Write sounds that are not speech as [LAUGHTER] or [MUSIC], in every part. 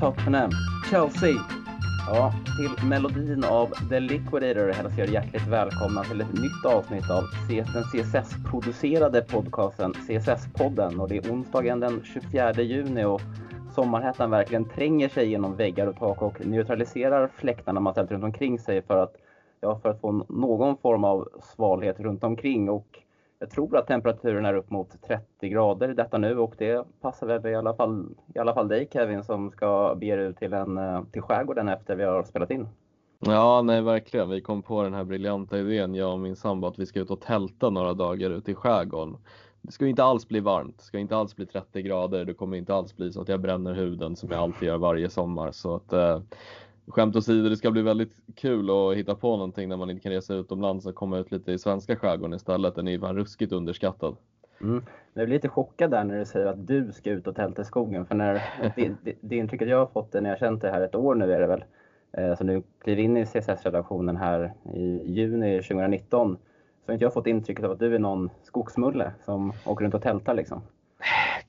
Tottenham. Chelsea. Ja, till melodin av The Liquidator hälsar jag hjärtligt välkomna till ett nytt avsnitt av den CSS-producerade podcasten CSS-podden. Och det är onsdagen den 24 juni och sommarhettan verkligen tränger sig genom väggar och tak och neutraliserar fläktarna man ställt runt omkring sig för att, ja, för att få någon form av svalhet runt omkring. Och jag tror att temperaturen är upp mot 30 grader detta nu och det passar väl i alla fall, i alla fall dig Kevin som ska bege dig ut till, en, eh, till skärgården efter vi har spelat in. Ja, nej verkligen. Vi kom på den här briljanta idén, jag och min sambo, att vi ska ut och tälta några dagar ute i skärgården. Det ska inte alls bli varmt, det ska inte alls bli 30 grader, det kommer inte alls bli så att jag bränner huden som jag alltid gör varje sommar. Så att, eh, skämt åsido, det ska bli väldigt kul att hitta på någonting när man inte kan resa utomlands och komma ut lite i svenska skärgården istället. Den är ju fan ruskigt underskattad. Mm. Jag blir lite chockad där när du säger att du ska ut och tälta i skogen. För när, det, det, det intrycket jag har fått när jag känt det här ett år nu är det väl, eh, så nu kliver in i CSS-redaktionen här i juni 2019, så har inte jag fått intrycket av att du är någon skogsmulle som åker runt och tältar liksom.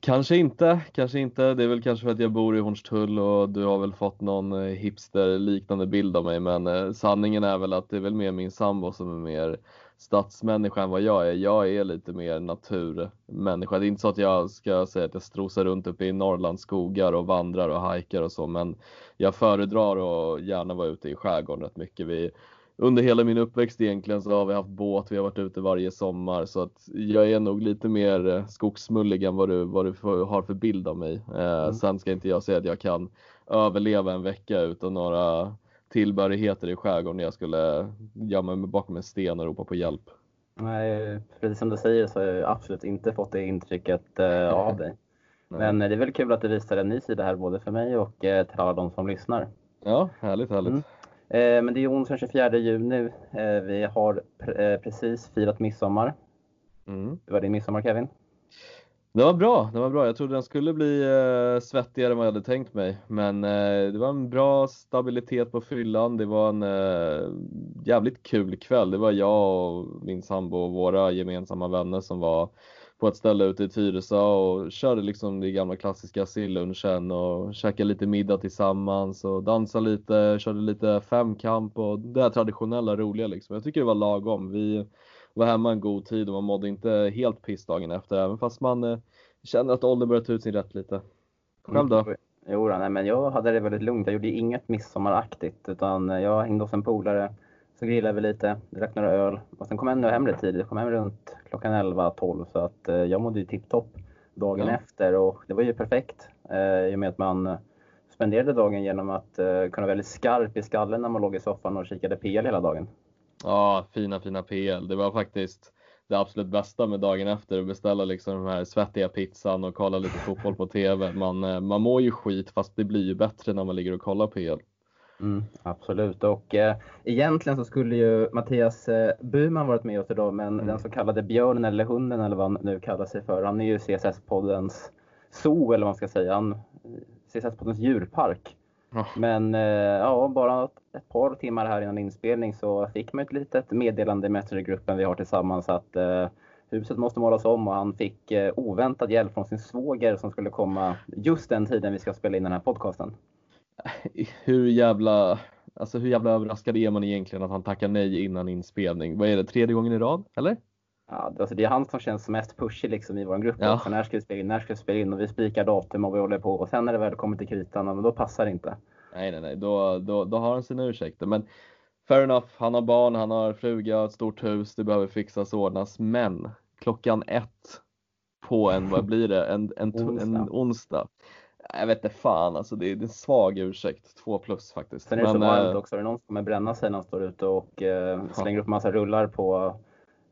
Kanske inte, kanske inte. Det är väl kanske för att jag bor i Hornstull och du har väl fått någon eh, hipster liknande bild av mig. Men eh, sanningen är väl att det är väl mer min sambo som är mer stadsmänniska än vad jag är. Jag är lite mer naturmänniska. Det är inte så att jag ska säga att jag strosar runt uppe i Norrlands skogar och vandrar och hajkar och så, men jag föredrar att gärna vara ute i skärgården rätt mycket. Vi under hela min uppväxt egentligen så har vi haft båt, vi har varit ute varje sommar så att jag är nog lite mer eh, skogsmullig än vad du, vad du har för bild av mig. Eh, mm. Sen ska inte jag säga att jag kan överleva en vecka utan några tillbehörigheter i skärgården när jag skulle gömma mig bakom en sten och ropa på hjälp. Nej, precis som du säger så har jag absolut inte fått det intrycket eh, av dig. Men det är väl kul att du visar en ny sida här både för mig och till alla de som lyssnar. Ja, härligt, härligt. Mm. Eh, men det är onsdag 24 juni. Eh, vi har eh, precis firat midsommar. Mm. Det var din midsommar Kevin? Det var bra, det var bra. Jag trodde den skulle bli eh, svettigare än vad jag hade tänkt mig. Men eh, det var en bra stabilitet på fyllan. Det var en eh, jävligt kul kväll. Det var jag och min sambo och våra gemensamma vänner som var på ett ställe ute i Tyresö och körde liksom det gamla klassiska sillunchen och käkade lite middag tillsammans och dansade lite, körde lite femkamp och det här traditionella roliga liksom. Jag tycker det var lagom. Vi var hemma en god tid och man mådde inte helt piss dagen efter även fast man eh, känner att åldern börjar ta ut sin rätt lite. Själv då? Mm. Jo, nej, men jag hade det väldigt lugnt. Jag gjorde inget midsommaraktigt utan jag hängde hos en polare så grillade vi lite, drack några öl och sen kom jag ännu hem lite tidigt. Jag kom hem runt klockan 11-12 så att eh, jag mådde ju tipptopp dagen ja. efter och det var ju perfekt eh, i och med att man spenderade dagen genom att eh, kunna vara väldigt skarp i skallen när man låg i soffan och kikade PL hela dagen. Ja, fina fina PL. Det var faktiskt det absolut bästa med dagen efter att beställa liksom den här svettiga pizzan och kolla lite fotboll på TV. Man, eh, man mår ju skit fast det blir ju bättre när man ligger och kollar PL. Mm, absolut och eh, egentligen så skulle ju Mattias eh, Burman varit med oss idag men mm. den så kallade björnen eller hunden eller vad han nu kallar sig för, han är ju CSS-poddens zoo eller vad man ska säga, han, CSS-poddens djurpark. Oh. Men eh, ja, bara ett par timmar här innan inspelning så fick man ett litet meddelande i Messengergruppen vi har tillsammans att eh, huset måste målas om och han fick eh, oväntad hjälp från sin svåger som skulle komma just den tiden vi ska spela in den här podcasten [LAUGHS] hur jävla, alltså hur jävla överraskad är man egentligen att han tackar nej innan inspelning? Vad är det, tredje gången i rad, eller? Ja, alltså det är han som känns mest pushig liksom i vår grupp. Ja. Också. När ska vi spela in? När ska vi spela in? Och vi spikar datum och vi håller på. Och sen när det väl kommer till kritan, men då passar det inte. Nej, nej, nej, då, då, då har han sina ursäkter. Men fair enough, han har barn, han har fruga, ett stort hus, det behöver fixas och ordnas. Men klockan ett på en, vad blir det, en, en, en, en onsdag jag vet inte fan alltså, det är, det är en svag ursäkt. Två plus faktiskt. Sen är det Men, så varmt äh, också. Är det någon som kommer bränna sig när han står ute och eh, slänger upp massa rullar på,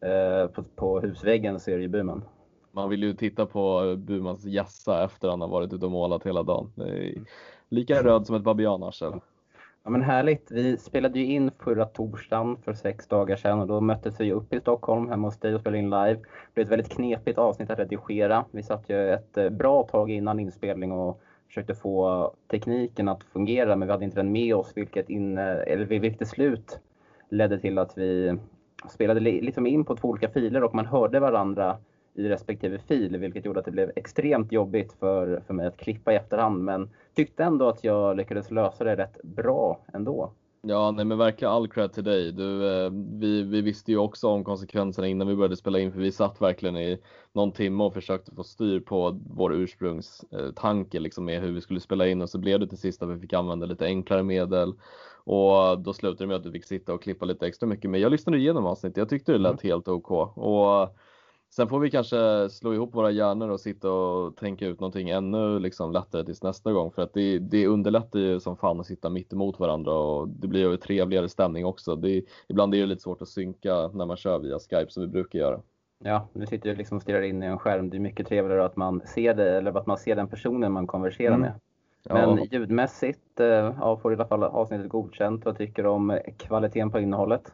eh, på, på, husväggen så är det ju Burman. Man vill ju titta på Burmans jassa efter han har varit ute och målat hela dagen. lika röd som ett babianarsel. Ja men härligt. Vi spelade ju in förra torsdagen för sex dagar sedan och då möttes vi upp i Stockholm hemma hos dig och spelade in live. Det blev ett väldigt knepigt avsnitt att redigera. Vi satt ju ett eh, bra tag innan inspelning och försökte få tekniken att fungera men vi hade inte den med oss vilket, in, eller vilket till slut ledde till att vi spelade liksom in på två olika filer och man hörde varandra i respektive fil, vilket gjorde att det blev extremt jobbigt för, för mig att klippa i efterhand. Men tyckte ändå att jag lyckades lösa det rätt bra ändå. Ja, nej men verkligen all cred till dig. Du, eh, vi, vi visste ju också om konsekvenserna innan vi började spela in för vi satt verkligen i någon timme och försökte få styr på vår ursprungstanke liksom med hur vi skulle spela in och så blev det till sist att vi fick använda lite enklare medel och då slutade det med att du fick sitta och klippa lite extra mycket. Men jag lyssnade igenom avsnittet. Jag tyckte det lät mm. helt OK och Sen får vi kanske slå ihop våra hjärnor och sitta och tänka ut någonting ännu liksom lättare tills nästa gång för att det, det underlättar ju som fan att sitta mitt emot varandra och det blir ju trevligare stämning också. Det, ibland är det lite svårt att synka när man kör via Skype som vi brukar göra. Ja, du sitter ju liksom och stirrar in i en skärm. Det är mycket trevligare att man ser det eller att man ser den personen man konverserar mm. med. Men ja. ljudmässigt eh, ja, får i alla fall avsnittet godkänt. Vad tycker du om kvaliteten på innehållet?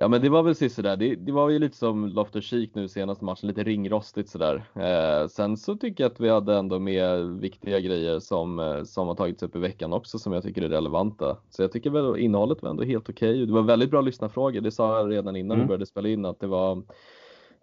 Ja men det var väl sådär, det, det var ju lite som Loftus Cheek nu senaste matchen, lite ringrostigt sådär. Eh, sen så tycker jag att vi hade ändå med viktiga grejer som, eh, som har tagits upp i veckan också som jag tycker är relevanta. Så jag tycker väl innehållet var ändå helt okej. Okay. Det var väldigt bra lyssnarfrågor, det sa jag redan innan mm. vi började spela in att det var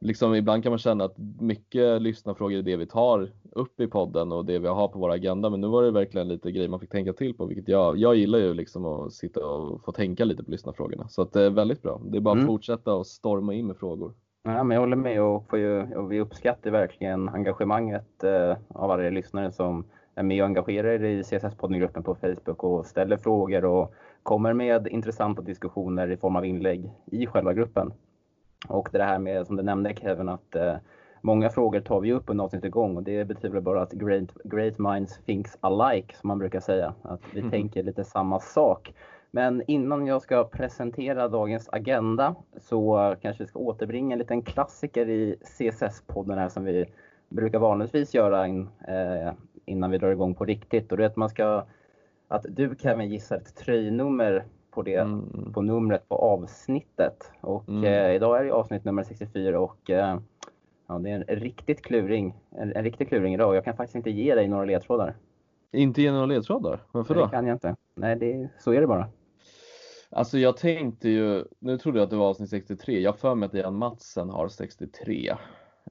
liksom ibland kan man känna att mycket lyssnarfrågor är det vi tar upp i podden och det vi har på vår agenda. Men nu var det verkligen lite grejer man fick tänka till på, vilket jag, jag gillar ju liksom att sitta och få tänka lite på lyssnarfrågorna. Så att det är väldigt bra. Det är bara att mm. fortsätta och storma in med frågor. Ja, men jag håller med och, får ju, och vi uppskattar verkligen engagemanget eh, av varje lyssnare som är med och engagerar i CSS-poddgruppen på Facebook och ställer frågor och kommer med intressanta diskussioner i form av inlägg i själva gruppen. Och det här med, som du nämnde Kevin, att eh, många frågor tar vi upp under avsnittet igång och det betyder bara att great, great minds thinks alike, som man brukar säga. Att vi mm. tänker lite samma sak. Men innan jag ska presentera dagens agenda så kanske vi ska återbringa en liten klassiker i CSS-podden här som vi brukar vanligtvis göra in, eh, innan vi drar igång på riktigt. Och det är att man ska, att du Kevin gissar ett tröjnummer på det, mm. på numret på avsnittet. Och mm. eh, idag är det avsnitt nummer 64 och eh, ja, det är en riktigt kluring, en, en riktig kluring idag och jag kan faktiskt inte ge dig några ledtrådar. Inte ge några ledtrådar? Varför då? Det kan jag inte. Nej, det, så är det bara. Alltså jag tänkte ju, nu trodde jag att det var avsnitt 63, jag för mig att Ian Matsen har 63.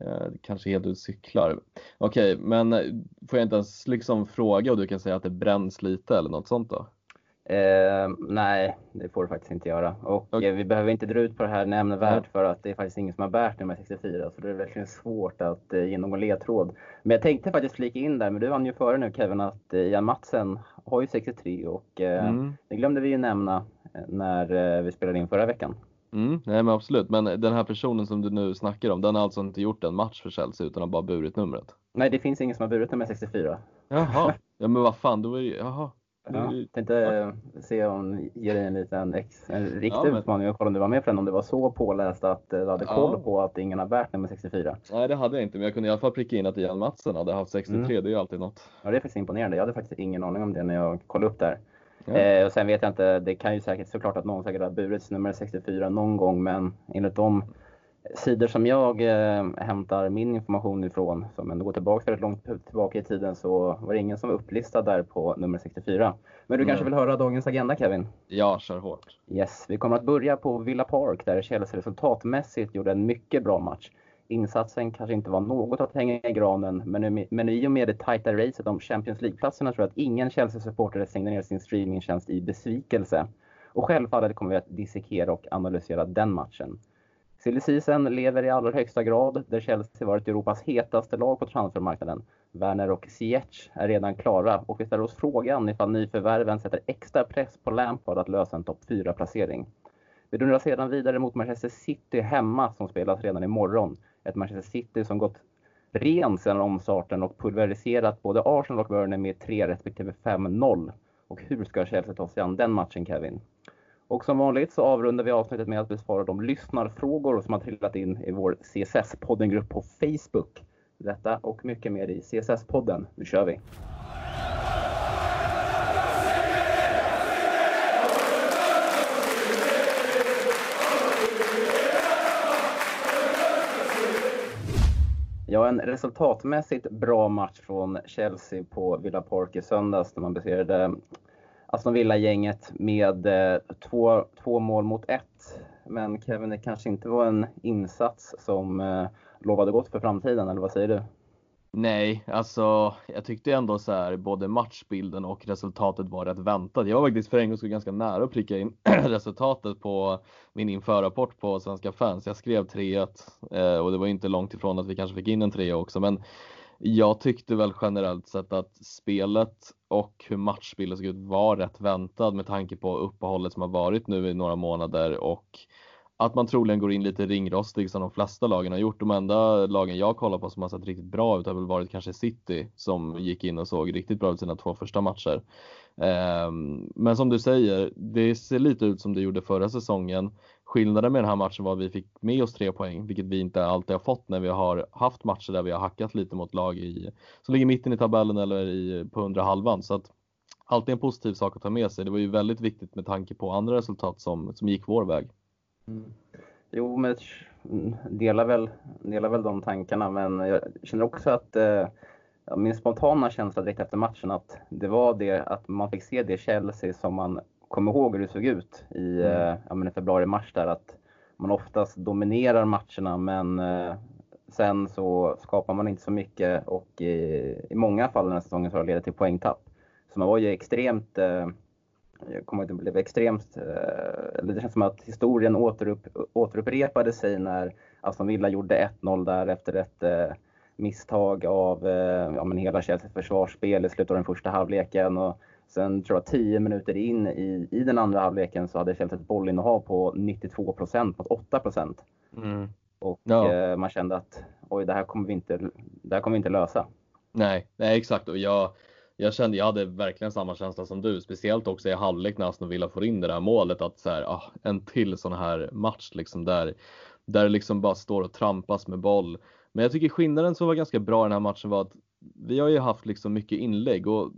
Eh, kanske helt ut cyklar. Okej, okay, men får jag inte ens liksom fråga och du kan säga att det bränns lite eller något sånt då? Eh, nej, det får du faktiskt inte göra. Och okay. eh, vi behöver inte dra ut på det här nämnvärt för att det är faktiskt ingen som har bärt nummer 64. Så det är verkligen svårt att eh, ge någon ledtråd. Men jag tänkte faktiskt flika in där, men du vann ju före nu Kevin, att eh, Jan Matsen har ju 63 och eh, mm. det glömde vi ju nämna eh, när eh, vi spelade in förra veckan. Mm, nej men absolut, men den här personen som du nu snackar om, den har alltså inte gjort en match för Chelsea utan har bara burit numret? Nej, det finns ingen som har burit nummer 64. Jaha, ja men vad fan, då är ju, jaha. Ja, tänkte ja. se om ger dig en liten ex, en riktig ja, men... utmaning och kolla om du var med på den, om det var så påläst att du hade koll på att ingen har bärt nummer 64. Nej det hade jag inte, men jag kunde i alla fall pricka in att Ian Matsen hade haft 63, mm. det är ju alltid något. Ja det är faktiskt imponerande, jag hade faktiskt ingen aning om det när jag kollade upp där. Eh, och sen vet jag inte, det kan ju säkert såklart att någon säkert har burits nummer 64 någon gång, men enligt de sidor som jag eh, hämtar min information ifrån, som ändå går tillbaka väldigt långt tillbaka i tiden, så var det ingen som var upplistad där på nummer 64. Men du mm. kanske vill höra dagens agenda Kevin? Ja, kör hårt. Yes, vi kommer att börja på Villa Park där Chelsea resultatmässigt gjorde en mycket bra match. Insatsen kanske inte var något att hänga i granen, men, men i och med det tajta racet om Champions League-platserna tror jag att ingen Chelsea-supporter stängde ner sin streamingtjänst i besvikelse. Och självfallet kommer vi att dissekera och analysera den matchen. Silly season lever i allra högsta grad, där Chelsea varit Europas hetaste lag på transfermarknaden. Werner och Ziyech är redan klara och vi ställer oss frågan ifall nyförvärven sätter extra press på Lampard att lösa en topp 4-placering. Vi dundrar sedan vidare mot Manchester City hemma som spelas redan imorgon. Ett Manchester City som gått ren sedan omstarten och pulveriserat både Arsenal och Burnley med 3 respektive 5-0. Och hur ska Chelsea ta sig an den matchen Kevin? Och som vanligt så avrundar vi avsnittet med att besvara de lyssnarfrågor som har trillat in i vår CSS-poddengrupp på Facebook. Detta och mycket mer i CSS-podden. Nu kör vi! Ja, en resultatmässigt bra match från Chelsea på Villa Park i söndags när man besegrade Aston Villa-gänget med eh, två, två mål mot ett. Men Kevin, det kanske inte var en insats som eh, lovade gott för framtiden, eller vad säger du? Nej, alltså jag tyckte ändå så här både matchbilden och resultatet var rätt väntat. Jag var faktiskt för en gång ganska nära att pricka in [CLEARS THROAT] resultatet på min införrapport på Svenska fans. Jag skrev 3-1 eh, och det var inte långt ifrån att vi kanske fick in en 3 också, men jag tyckte väl generellt sett att spelet och hur matchbilden såg ut var rätt väntad med tanke på uppehållet som har varit nu i några månader och att man troligen går in lite ringrostig som de flesta lagen har gjort. De enda lagen jag kollar på som har sett riktigt bra ut har väl varit kanske City som gick in och såg riktigt bra ut sina två första matcher. Ehm, men som du säger, det ser lite ut som det gjorde förra säsongen. Skillnaden med den här matchen var att vi fick med oss tre poäng, vilket vi inte alltid har fått när vi har haft matcher där vi har hackat lite mot lag i, som ligger mitten i tabellen eller i, på undre halvan. Så att alltid en positiv sak att ta med sig. Det var ju väldigt viktigt med tanke på andra resultat som, som gick vår väg. Mm. Jo, men delar väl, delar väl de tankarna, men jag känner också att eh, min spontana känsla direkt efter matchen att det var det att man fick se det Chelsea som man kommer ihåg hur det såg ut i mm. eh, februari-mars där att man oftast dominerar matcherna men eh, sen så skapar man inte så mycket och i, i många fall den här säsongen så har det lett till poängtapp. Så man var ju extremt eh, jag kommer inte blev extremt, eh, eller det känns som att historien återupp, återupprepade sig när Aston Villa gjorde 1-0 där efter ett eh, misstag av eh, ja, men hela Chelseas försvarsspel i slutet av den första halvleken. Och sen tror jag 10 minuter in i, i den andra halvleken så hade Chelsea ett bollinnehav på 92 procent mot 8 procent. Mm. Och ja. eh, man kände att oj, det här kommer vi inte, det här kommer vi inte lösa. Nej, nej exakt. Och jag, jag kände, jag hade verkligen samma känsla som du, speciellt också i halvlek när Aston Villa får in det där målet att så här, ah, en till sån här match liksom där, där det liksom bara står och trampas med boll. Men jag tycker skillnaden som var ganska bra i den här matchen var att vi har ju haft liksom mycket inlägg och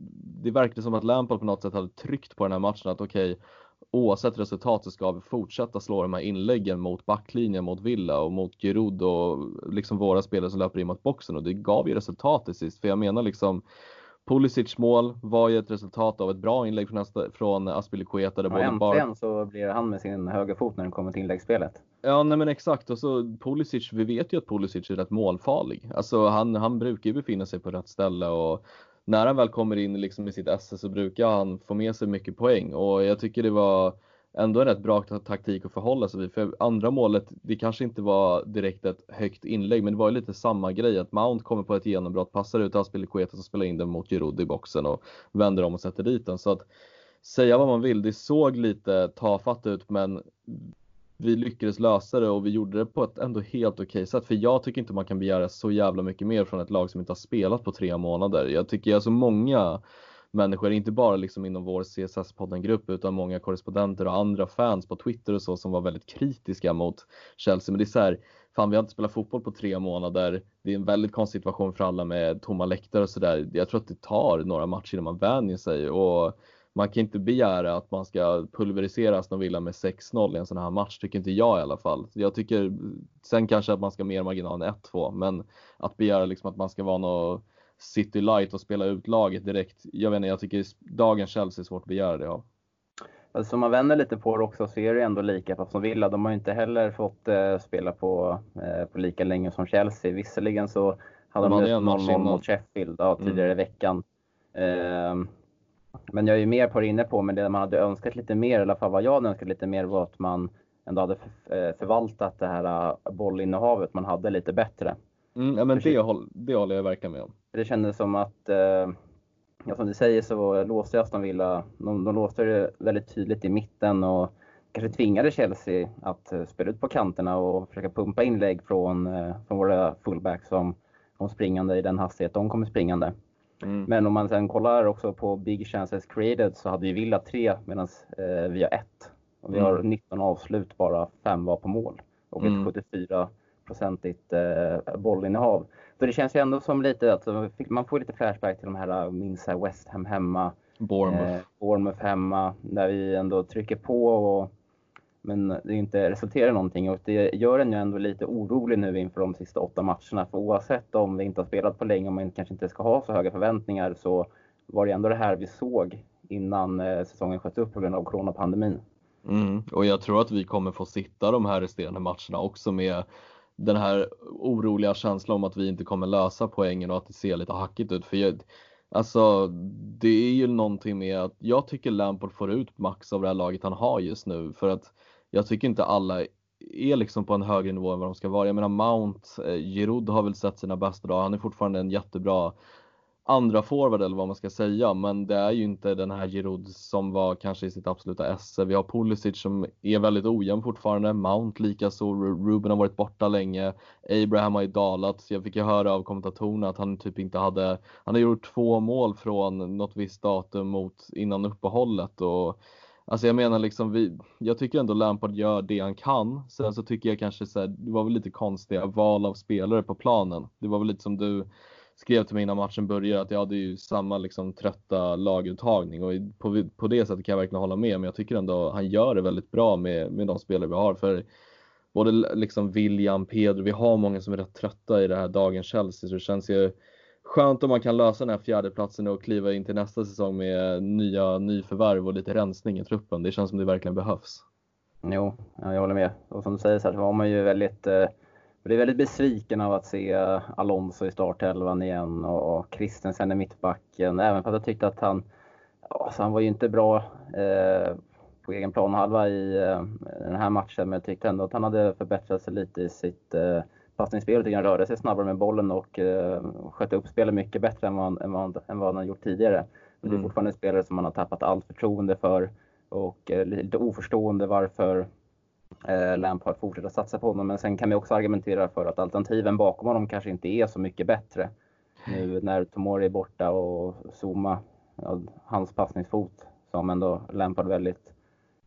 det verkade som att Lampard på något sätt hade tryckt på den här matchen att okej, okay, oavsett resultat så ska vi fortsätta slå de här inläggen mot backlinjen, mot Villa och mot Giroud och liksom våra spelare som löper in mot boxen och det gav ju resultat till sist. För jag menar liksom Pulisic mål var ju ett resultat av ett bra inlägg från, från Aspilicueta. Där ja, äntligen bar... så blir han med sin högerfot när det kommer till inläggsspelet. Ja, nej men exakt. Och så Pulisic, vi vet ju att Pulisic är rätt målfarlig. Alltså han, han brukar ju befinna sig på rätt ställe och när han väl kommer in liksom i sitt esse så brukar han få med sig mycket poäng och jag tycker det var ändå en rätt bra taktik att förhålla sig vid. För andra målet, det kanske inte var direkt ett högt inlägg, men det var ju lite samma grej att Mount kommer på ett genombrott, passar ut Aspelikueta som spelar in den mot Giroud i boxen och vänder om och sätter dit den. Så att säga vad man vill, det såg lite tafatt ut, men vi lyckades lösa det och vi gjorde det på ett ändå helt okej okay sätt. För jag tycker inte man kan begära så jävla mycket mer från ett lag som inte har spelat på tre månader. Jag tycker jag så många människor, inte bara liksom inom vår CSS-podden-grupp utan många korrespondenter och andra fans på Twitter och så som var väldigt kritiska mot Chelsea. Men det är så här, fan vi har inte spelat fotboll på tre månader. Det är en väldigt konstig situation för alla med tomma läktare och sådär. Jag tror att det tar några matcher innan man vänjer sig och man kan inte begära att man ska pulverisera Aston Villa med 6-0 i en sån här match, tycker inte jag i alla fall. Jag tycker sen kanske att man ska mer marginal än 1-2, men att begära liksom att man ska vara något City Light och spela ut laget direkt. Jag vet inte, jag tycker dagens Chelsea är svårt att begära det av. Alltså om man vänder lite på det också så är det ändå lika fast som Villa. De har ju inte heller fått eh, spela på, eh, på lika länge som Chelsea. Visserligen så hade de, de 0-0 mot Sheffield ja, tidigare mm. i veckan. Eh, men jag är ju mer på det inne på, men det man hade önskat lite mer, i alla fall vad jag hade önskat lite mer var att man ändå hade eh, förvaltat det här eh, bollinnehavet man hade lite bättre. Mm, ja, men det, håll, det håller jag verkligen med om. Det kändes som att, eh, ja, som du säger så låste Aston Villa, de, de låste det väldigt tydligt i mitten och kanske tvingade Chelsea att eh, spela ut på kanterna och försöka pumpa inlägg från, eh, från våra fullbacks som kom springande i den hastighet de kommer springande. Mm. Men om man sen kollar också på Big Chances Created så hade ju Villa 3 medan eh, vi har 1. Och vi har 19 mm. avslut, bara 5 var på mål. Och ett mm. 74 procentigt eh, bollinnehav. Så det känns ju ändå som lite att man får lite flashback till de här, minns West Ham hemma. Bournemouth. Eh, Bournemouth hemma, där vi ändå trycker på och men det inte resulterar i någonting och det gör en ju ändå lite orolig nu inför de sista åtta matcherna. För oavsett om vi inte har spelat på länge och man kanske inte ska ha så höga förväntningar så var det ändå det här vi såg innan eh, säsongen sköts upp på grund av coronapandemin. Mm, och jag tror att vi kommer få sitta de här resterande matcherna också med den här oroliga känslan om att vi inte kommer lösa poängen och att det ser lite hackigt ut. För jag, alltså, det är ju någonting med att jag tycker Lampard får ut max av det här laget han har just nu för att jag tycker inte alla är liksom på en högre nivå än vad de ska vara. Jag menar Mount, eh, Giroud har väl sett sina bästa dagar. Han är fortfarande en jättebra andra forward eller vad man ska säga, men det är ju inte den här Giroud som var kanske i sitt absoluta esse. Vi har Pulisic som är väldigt ojämn fortfarande, Mount likaså, Ruben har varit borta länge, Abraham har ju dalat. Jag fick ju höra av kommentatorerna att han typ inte hade, han har gjort två mål från något visst datum mot innan uppehållet och Alltså jag menar liksom, vi, jag tycker ändå Lampard gör det han kan. Sen så tycker jag kanske så här, det var väl lite konstiga val av spelare på planen. Det var väl lite som du skrev till mig innan matchen började att jag hade ju samma liksom trötta laguttagning och på, på det sättet kan jag verkligen hålla med. Men jag tycker ändå han gör det väldigt bra med, med de spelare vi har. För både liksom William, Pedro, vi har många som är rätt trötta i det här dagens Chelsea så det känns ju skönt om man kan lösa den här fjärdeplatsen och kliva in till nästa säsong med nya nyförvärv och lite rensning i truppen. Det känns som det verkligen behövs. Jo, jag håller med. Och som du säger så här, så var man ju väldigt eh, jag är väldigt besviken av att se Alonso i startelvan igen och Christensen i mittbacken. Även för att jag tyckte att han, alltså han var ju inte bra eh, på egen planhalva i eh, den här matchen, men jag tyckte ändå att han hade förbättrat sig lite i sitt eh, passningsspel. Han rörde sig snabbare med bollen och eh, skötte upp spelet mycket bättre än vad, än vad, än vad han har gjort tidigare. Men det är mm. fortfarande en spelare som man har tappat allt förtroende för och eh, lite oförstående varför eh, Lampard fortsätter satsa på honom. Men sen kan vi också argumentera för att alternativen bakom honom kanske inte är så mycket bättre. Nu när Tomori är borta och Zuma, ja, hans passningsfot som ändå Lampard väldigt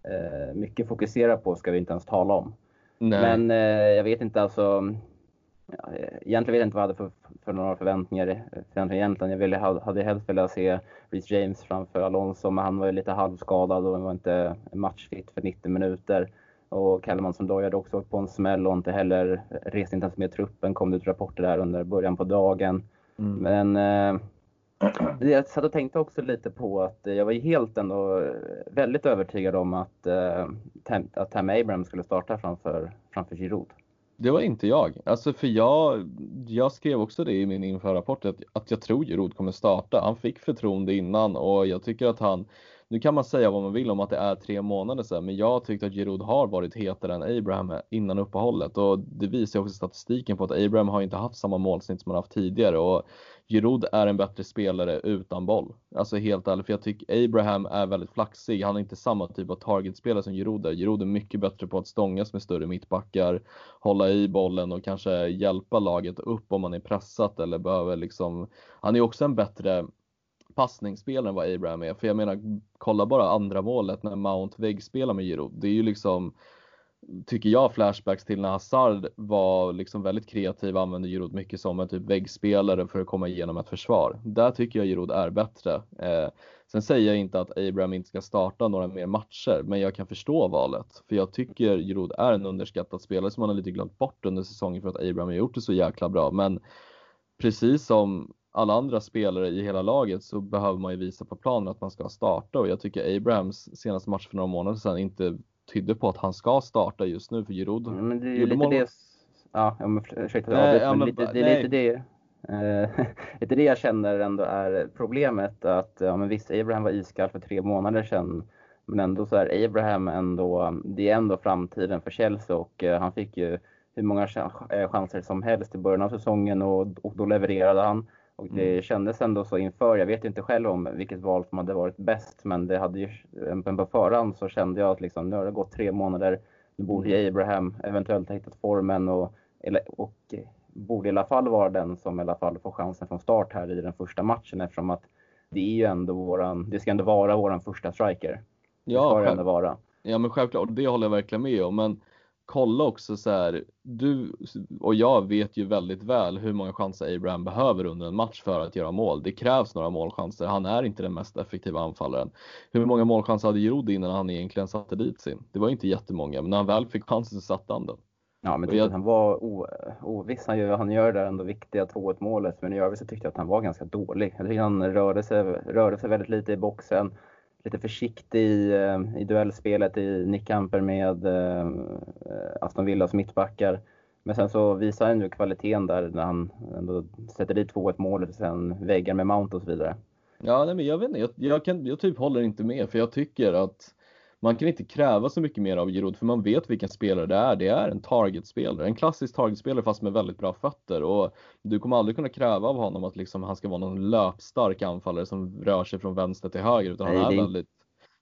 eh, mycket fokuserar på ska vi inte ens tala om. Nej. Men eh, jag vet inte alltså. Ja, egentligen vet jag inte vad jag hade för, för några förväntningar egentligen. Jag ville, hade helst velat se Reece James framför Alonso, men han var ju lite halvskadad och var inte matchfit för 90 minuter. Och Kalman som då hade också åkt på en smäll och inte heller reste inte ens med truppen kom det ut rapporter där under början på dagen. Mm. Men eh, jag satt och tänkte också lite på att jag var helt ändå väldigt övertygad om att, eh, att Tam Abraham skulle starta framför, framför Giroud. Det var inte jag. Alltså för jag, jag skrev också det i min införrapport att, att jag tror Giroud kommer starta. Han fick förtroende innan och jag tycker att han nu kan man säga vad man vill om att det är tre månader sedan, men jag tyckte att Giroud har varit hetare än Abraham innan uppehållet och det visar också statistiken på att Abraham har inte haft samma målsnitt som han haft tidigare och Giroud är en bättre spelare utan boll. Alltså helt ärligt, för jag tycker Abraham är väldigt flaxig. Han är inte samma typ av targetspelare som Giroud är. Giroud är mycket bättre på att stångas med större mittbackar, hålla i bollen och kanske hjälpa laget upp om man är pressat eller behöver liksom. Han är också en bättre passningsspelare än vad Abraham är. För jag menar, kolla bara andra målet när Mount väggspelar med Giroud. Det är ju liksom, tycker jag, flashbacks till när Hazard var liksom väldigt kreativ, och använde Giroud mycket som en typ väggspelare för att komma igenom ett försvar. Där tycker jag Giroud är bättre. Eh, sen säger jag inte att Abraham inte ska starta några mer matcher, men jag kan förstå valet. För jag tycker Giroud är en underskattad spelare som man har lite glömt bort under säsongen för att Abraham har gjort det så jäkla bra. Men precis som alla andra spelare i hela laget så behöver man ju visa på planen att man ska starta och jag tycker Abrahams senaste match för några månader sedan inte tydde på att han ska starta just nu för Giroud. Men det är ju lite mål... det, ja, men ursäkta, nej, ja, men, lite, det är lite det, uh, [LAUGHS] lite det jag känner ändå är problemet att, ja men visst Abraham var iskall för tre månader sedan men ändå så är Abraham ändå, det är ändå framtiden för Chelsea och uh, han fick ju hur många eh, chanser som helst i början av säsongen och, och då levererade han. Och det mm. kändes ändå så inför, jag vet inte själv om vilket val som hade varit bäst, men det hade ju, på förhand så kände jag att liksom, nu har det gått tre månader, nu borde mm. Abraham eventuellt ha hittat formen och, och borde i alla fall vara den som i alla fall får chansen från start här i den första matchen eftersom att det är ju ändå våran, det ska ändå vara våran första striker. Ja, det ska det ändå vara. Ja men självklart, det håller jag verkligen med om. Men kolla också så här, du och jag vet ju väldigt väl hur många chanser Abraham behöver under en match för att göra mål. Det krävs några målchanser. Han är inte den mest effektiva anfallaren. Hur många målchanser hade Giroud innan han egentligen satte dit sin? Det var inte jättemånga, men när han väl fick chansen så satte han den. Ja, men jag... han var oviss. Han gör, han gör det där ändå viktiga 2-1 målet, men i övrigt så tyckte jag att han var ganska dålig. Jag tyckte han rörde sig, rörde sig väldigt lite i boxen lite försiktig i, i duellspelet i nickkamper med eh, Aston Villas mittbackar. Men sen så visar han ju kvaliteten där när han ändå sätter dit 2-1 målet och sen väggar med Mount och så vidare. Ja, nej, men jag vet inte, jag, jag, kan, jag typ håller inte med för jag tycker att man kan inte kräva så mycket mer av Giroud för man vet vilken spelare det är. Det är en targetspelare, en klassisk targetspelare fast med väldigt bra fötter och du kommer aldrig kunna kräva av honom att liksom han ska vara någon löpstark anfallare som rör sig från vänster till höger utan Nej, han är väldigt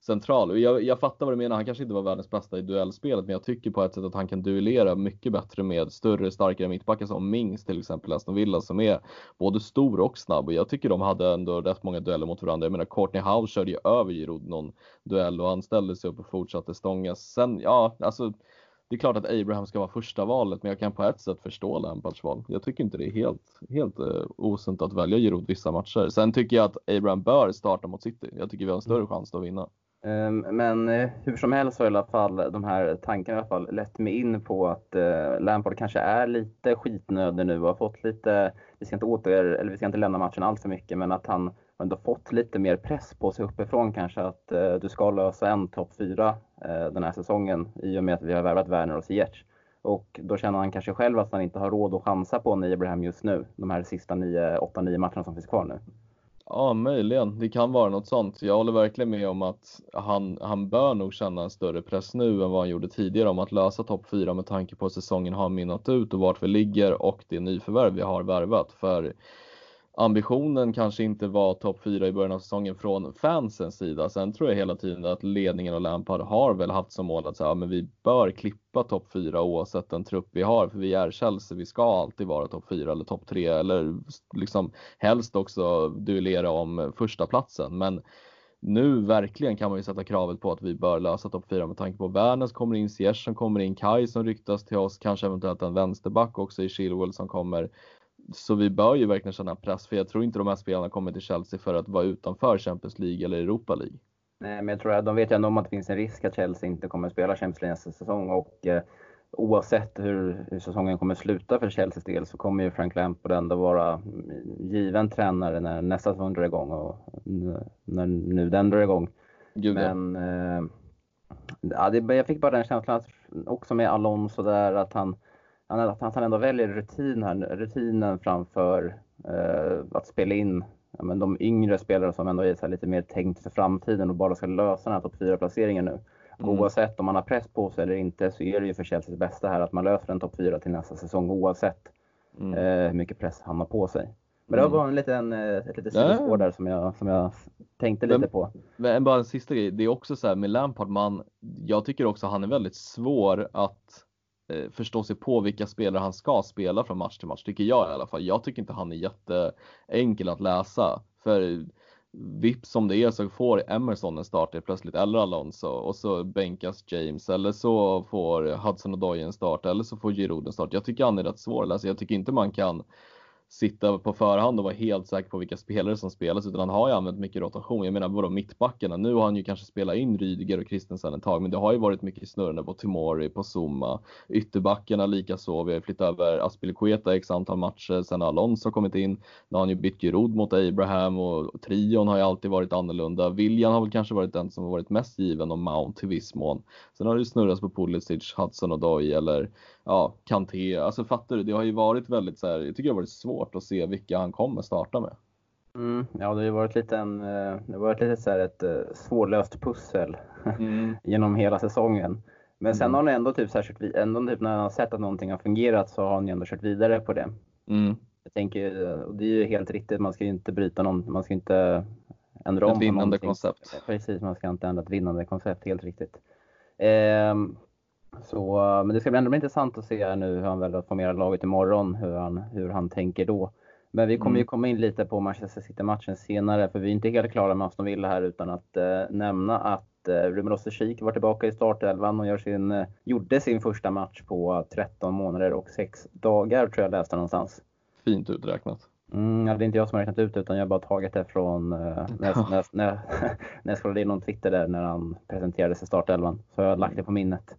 central. Jag, jag fattar vad du menar, han kanske inte var världens bästa i duellspelet men jag tycker på ett sätt att han kan duellera mycket bättre med större, starkare mittbackar som Mings till exempel, Aston Villa som är både stor och snabb och jag tycker de hade ändå rätt många dueller mot varandra. Jag menar Courtney Howe körde ju över Giroud någon duell och han ställde sig upp och fortsatte stångas. Sen, ja, alltså det är klart att Abraham ska vara första valet, men jag kan på ett sätt förstå Lampards val. Jag tycker inte det är helt, helt uh, osunt att välja Giroud vissa matcher. Sen tycker jag att Abraham bör starta mot City. Jag tycker vi har en större chans att vinna. Ehm, men eh, hur som helst har i alla fall de här tankarna i alla fall lett mig in på att eh, Lampard kanske är lite skitnödig nu och har fått lite, vi ska inte åter, eller vi ska inte lämna matchen allt för mycket, men att han ändå fått lite mer press på sig uppifrån kanske att eh, du ska lösa en topp 4 den här säsongen i och med att vi har värvat Werner och Ziyech. Och då känner han kanske själv att han inte har råd att chansa på en Abraham just nu, de här sista 8-9 matcherna som finns kvar nu. Ja, möjligen. Det kan vara något sånt. Jag håller verkligen med om att han, han bör nog känna en större press nu än vad han gjorde tidigare om att lösa topp 4 med tanke på att säsongen har minnat ut och vart vi ligger och det nyförvärv vi har värvat. För ambitionen kanske inte var topp 4 i början av säsongen från fansens sida. Sen tror jag hela tiden att ledningen och Lampard har väl haft som mål att säga, ja, men vi bör klippa topp 4 oavsett den trupp vi har, för vi är Chelsea. Vi ska alltid vara topp 4 eller topp 3 eller liksom helst också duellera om första platsen. Men nu verkligen kan man ju sätta kravet på att vi bör lösa topp 4 med tanke på Werner som kommer in, Ziyech som kommer in, Kai som ryktas till oss, kanske eventuellt en vänsterback också i Chilwell som kommer så vi bör ju verkligen känna press för jag tror inte de här spelarna kommer till Chelsea för att vara utanför Champions League eller Europa League. Nej, men jag tror att de vet ju ändå om att det finns en risk att Chelsea inte kommer att spela Champions League nästa säsong och eh, oavsett hur, hur säsongen kommer sluta för Chelseas del så kommer ju Frank Lampard ändå vara given tränare när nästa säsong drar igång och när nu den drar igång. Gud, men eh, ja, det, jag fick bara den känslan att också med Alonso där att han att han ändå väljer rutin här, rutinen framför eh, att spela in ja, men de yngre spelare som ändå är lite mer tänkt för framtiden och bara ska lösa den här topp 4-placeringen nu. Mm. Oavsett om man har press på sig eller inte så är det ju för Chelseas bästa här att man löser en topp 4 till nästa säsong oavsett mm. eh, hur mycket press han har på sig. Men det var mm. bara en liten, eh, ett litet sidospår där som jag, som jag tänkte lite på. Men bara en sista grej, det är också så här med Lampard, man, jag tycker också han är väldigt svår att Eh, förstå sig på vilka spelare han ska spela från match till match, tycker jag i alla fall. Jag tycker inte han är jätteenkel att läsa. För vips som det är så får Emerson en start plötsligt, eller Alonso, och så bänkas James, eller så får Hudson och Doy en start, eller så får Giroud en start. Jag tycker han är rätt svår att läsa. Jag tycker inte man kan sitta på förhand och vara helt säker på vilka spelare som spelas utan han har ju använt mycket rotation. Jag menar vadå mittbackarna? Nu har han ju kanske spelat in Rydiger och Christensen ett tag men det har ju varit mycket snurrande på Timori, på Zuma. Ytterbackarna likaså. Vi har flyttat över Aspilicueta x antal matcher sen Alonso kommit in. Nu har han ju bytt Giroud mot Abraham och trion har ju alltid varit annorlunda. William har väl kanske varit den som har varit mest given och Mount till viss mån. Sen har det snurrats på Pulisic, Hudson och Doy eller ja, Kanté. Alltså fattar du? Det har ju varit väldigt så här, jag tycker det har varit svårt att se vilka han kommer starta med. Mm, ja, det har varit lite, en, eh, det har varit lite så ett eh, svårlöst pussel mm. [LAUGHS] genom hela säsongen. Men sen mm. har han ändå typ, så här, ändå typ när han har sett att någonting har fungerat så har han ju ändå kört vidare på det. Mm. Jag tänker, och det är ju helt riktigt, man ska ju inte bryta någon, man ska inte ändra om Ett vinnande koncept. Precis, man ska inte ändra ett vinnande koncept, helt riktigt. Ehm, så, men det ska bli ändå intressant att se nu hur han väljer att formera laget imorgon, hur han, hur han tänker då. Men vi kommer mm. ju komma in lite på Manchester City-matchen senare, för vi är inte helt klara med Aston Villa här utan att eh, nämna att eh, Ruben Osterkik var tillbaka i startelvan och gör sin, eh, gjorde sin första match på 13 månader och 6 dagar, tror jag läste någonstans. Fint uträknat. Mm, det är inte jag som har räknat ut utan jag har bara tagit det från eh, när, jag, när, när, [LAUGHS] när jag scrollade in någon Twitter där när han presenterade sig startelvan. Så jag har lagt det på minnet.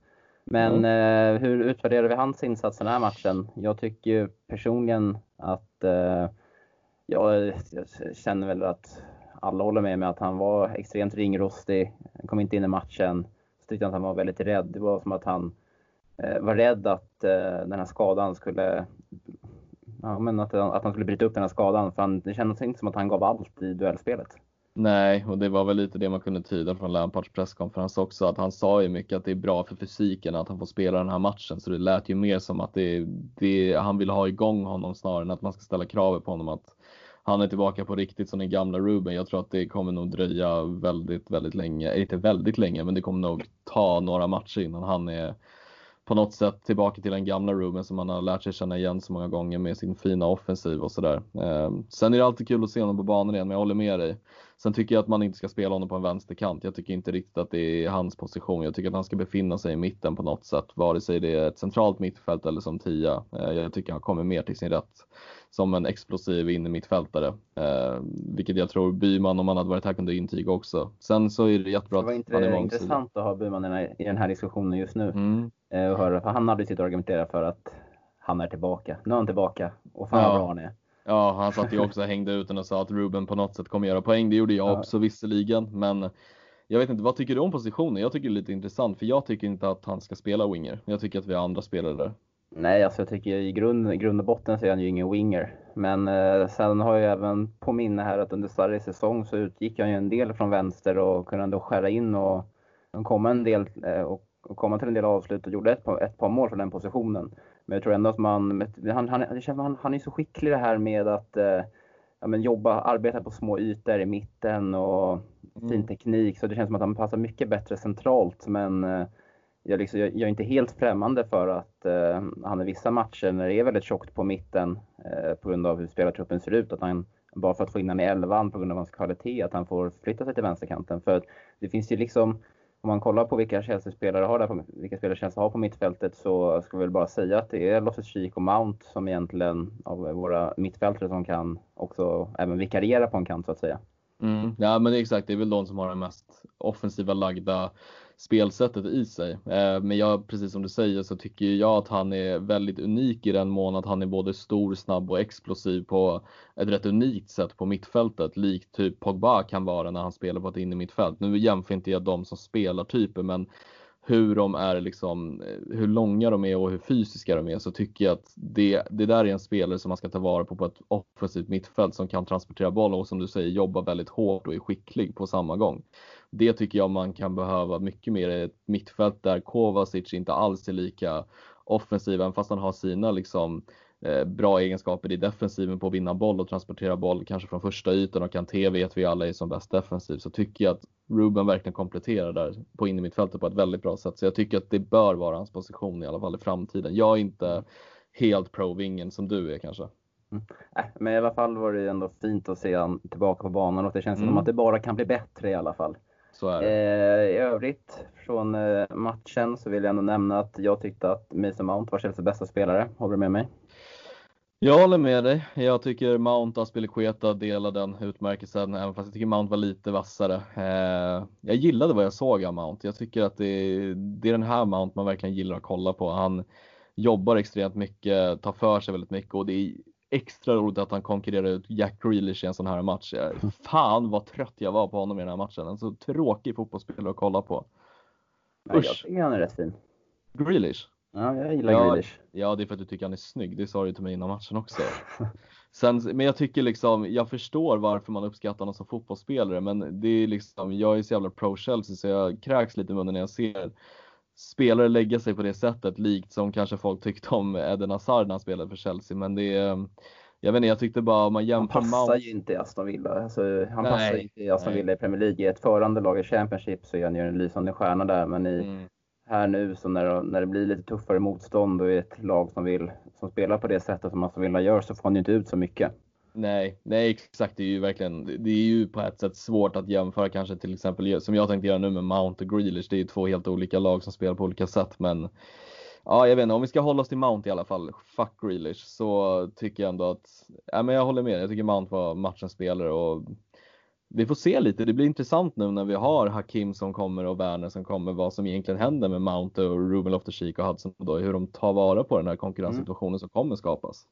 Men mm. eh, hur utvärderar vi hans insats den här matchen? Jag tycker ju personligen att eh, jag, jag, känner väl att alla håller med mig att han var extremt ringrostig. Han kom inte in i matchen. Så tyckte jag att han var väldigt rädd. Det var som att han eh, var rädd att eh, den här skadan skulle ja, men att, att han skulle bryta upp den här skadan. För han, det kändes inte som att han gav allt i duellspelet. Nej, och det var väl lite det man kunde tyda från Lampards presskonferens också, att han sa ju mycket att det är bra för fysiken att han får spela den här matchen, så det lät ju mer som att det, det han vill ha igång honom snarare än att man ska ställa kravet på honom att han är tillbaka på riktigt som den gamla Ruben. Jag tror att det kommer nog dröja väldigt, väldigt länge, eh, inte väldigt länge, men det kommer nog ta några matcher innan han är på något sätt tillbaka till den gamla Ruben som man har lärt sig känna igen så många gånger med sin fina offensiv och sådär. Eh, sen är det alltid kul att se honom på banan igen, men jag håller med dig. Sen tycker jag att man inte ska spela honom på en vänsterkant. Jag tycker inte riktigt att det är hans position. Jag tycker att han ska befinna sig i mitten på något sätt, vare sig det är ett centralt mittfält eller som tia. Eh, jag tycker han kommer mer till sin rätt som en explosiv innermittfältare. Eh, vilket jag tror Byman, om han hade varit här, kunde intyga också. Sen så är det jättebra att han är intressant att ha Byman i den, här, i den här diskussionen just nu. Mm. Eh, och höra, för han hade sitt och argumentera för att han är tillbaka. Nu är han tillbaka och fan ja. vad bra han är. Ja, han satt ju också och hängde ut den och sa att Ruben på något sätt kommer göra poäng. Det gjorde jag ja. också visserligen, men jag vet inte, vad tycker du om positionen? Jag tycker det är lite intressant, för jag tycker inte att han ska spela winger. Jag tycker att vi har andra spelare där. Nej, alltså jag tycker i grund, grund och botten så är han ju ingen winger. Men eh, sen har jag även på minne här att under Sarris säsong så utgick han ju en del från vänster och kunde ändå skära in och, och komma en del eh, och, och komma till en del avslut och gjorde ett, ett par mål från den positionen. Men jag tror ändå att man, han, han, han, han är så skicklig det här med att eh, ja, men jobba, arbeta på små ytor i mitten och mm. fin teknik. Så det känns som att han passar mycket bättre centralt. Men eh, jag, liksom, jag, jag, är inte helt främmande för att eh, han i vissa matcher när det är väldigt tjockt på mitten eh, på grund av hur spelartruppen ser ut, att han bara för att få in honom i elvan på grund av hans kvalitet, att han får flytta sig till vänsterkanten. För det finns ju liksom om man kollar på vilka Chelsea-spelare har där, vilka spelare Chelsea har på mittfältet så ska vi väl bara säga att det är Loftus-Cheek och Mount som egentligen av våra mittfältare som kan också även vikariera på en kant så att säga. Mm. Ja men det är exakt, det är väl de som har den mest offensiva lagda spelsättet i sig. Eh, men jag, precis som du säger så tycker jag att han är väldigt unik i den mån att han är både stor, snabb och explosiv på ett rätt unikt sätt på mittfältet, likt typ Pogba kan vara när han spelar på ett innermittfält. Nu jämför inte jag de som spelar typer, men hur de är liksom, eh, hur långa de är och hur fysiska de är så tycker jag att det, det där är en spelare som man ska ta vara på på ett offensivt mittfält som kan transportera boll och som du säger jobba väldigt hårt och är skicklig på samma gång. Det tycker jag man kan behöva mycket mer i ett mittfält där Kovacic inte alls är lika offensiv, även fast han har sina liksom eh, bra egenskaper i defensiven på att vinna boll och transportera boll kanske från första ytan och Kanté vet vi alla är som bäst defensiv så tycker jag att Ruben verkligen kompletterar där på in i mittfältet på ett väldigt bra sätt. Så jag tycker att det bör vara hans position i alla fall i framtiden. Jag är inte helt pro-vingen som du är kanske. Mm. Äh, men i alla fall var det ändå fint att se honom tillbaka på banan och det känns mm. som att det bara kan bli bättre i alla fall. Så är det. Eh, I övrigt från eh, matchen så vill jag ändå nämna att jag tyckte att Mason Mount var Chelseas bästa spelare. Håller du med mig? Jag håller med dig. Jag tycker Mount och Aspilicueta delar den utmärkelsen, även fast jag tycker Mount var lite vassare. Eh, jag gillade vad jag såg av Mount. Jag tycker att det är, det är den här Mount man verkligen gillar att kolla på. Han jobbar extremt mycket, tar för sig väldigt mycket och det är extra roligt att han konkurrerar ut Jack Grealish i en sån här match. Fan vad trött jag var på honom i den här matchen. En så tråkig fotbollsspelare att kolla på. Nej, jag tycker han är rätt fin. Grealish? Ja, jag gillar ja, Grealish. Ja, det är för att du tycker han är snygg. Det sa du till mig innan matchen också. [LAUGHS] Sen, men jag tycker liksom, jag förstår varför man uppskattar honom som fotbollsspelare, men det är liksom, jag är så jävla pro Chelsea så jag kräks lite i munnen när jag ser spelare lägga sig på det sättet, likt som kanske folk tyckte om Eden Hazard när han spelade för Chelsea. Men det är, jag vet inte, jag tyckte bara om man jämför Han passar Mount... ju inte i Aston Villa. Alltså, han nej, passar inte i Aston Villa i Premier League. I ett förande lag i Championship så är han ju en lysande stjärna där, men i, mm. här nu så när, när det blir lite tuffare motstånd och i ett lag som vill som spelar på det sättet som Aston Villa gör så får han ju inte ut så mycket. Nej, nej exakt. Det är ju verkligen, det är ju på ett sätt svårt att jämföra kanske till exempel som jag tänkte göra nu med Mount och Grealish. Det är ju två helt olika lag som spelar på olika sätt, men ja, jag vet inte, om vi ska hålla oss till Mount i alla fall, fuck Grealish, så tycker jag ändå att, ja men jag håller med. Jag tycker Mount var matchens spelare och vi får se lite. Det blir intressant nu när vi har Hakim som kommer och Werner som kommer, vad som egentligen händer med Mount och Ruben Loftus-Cheek och Hudson då, hur de tar vara på den här konkurrenssituationen mm. som kommer skapas.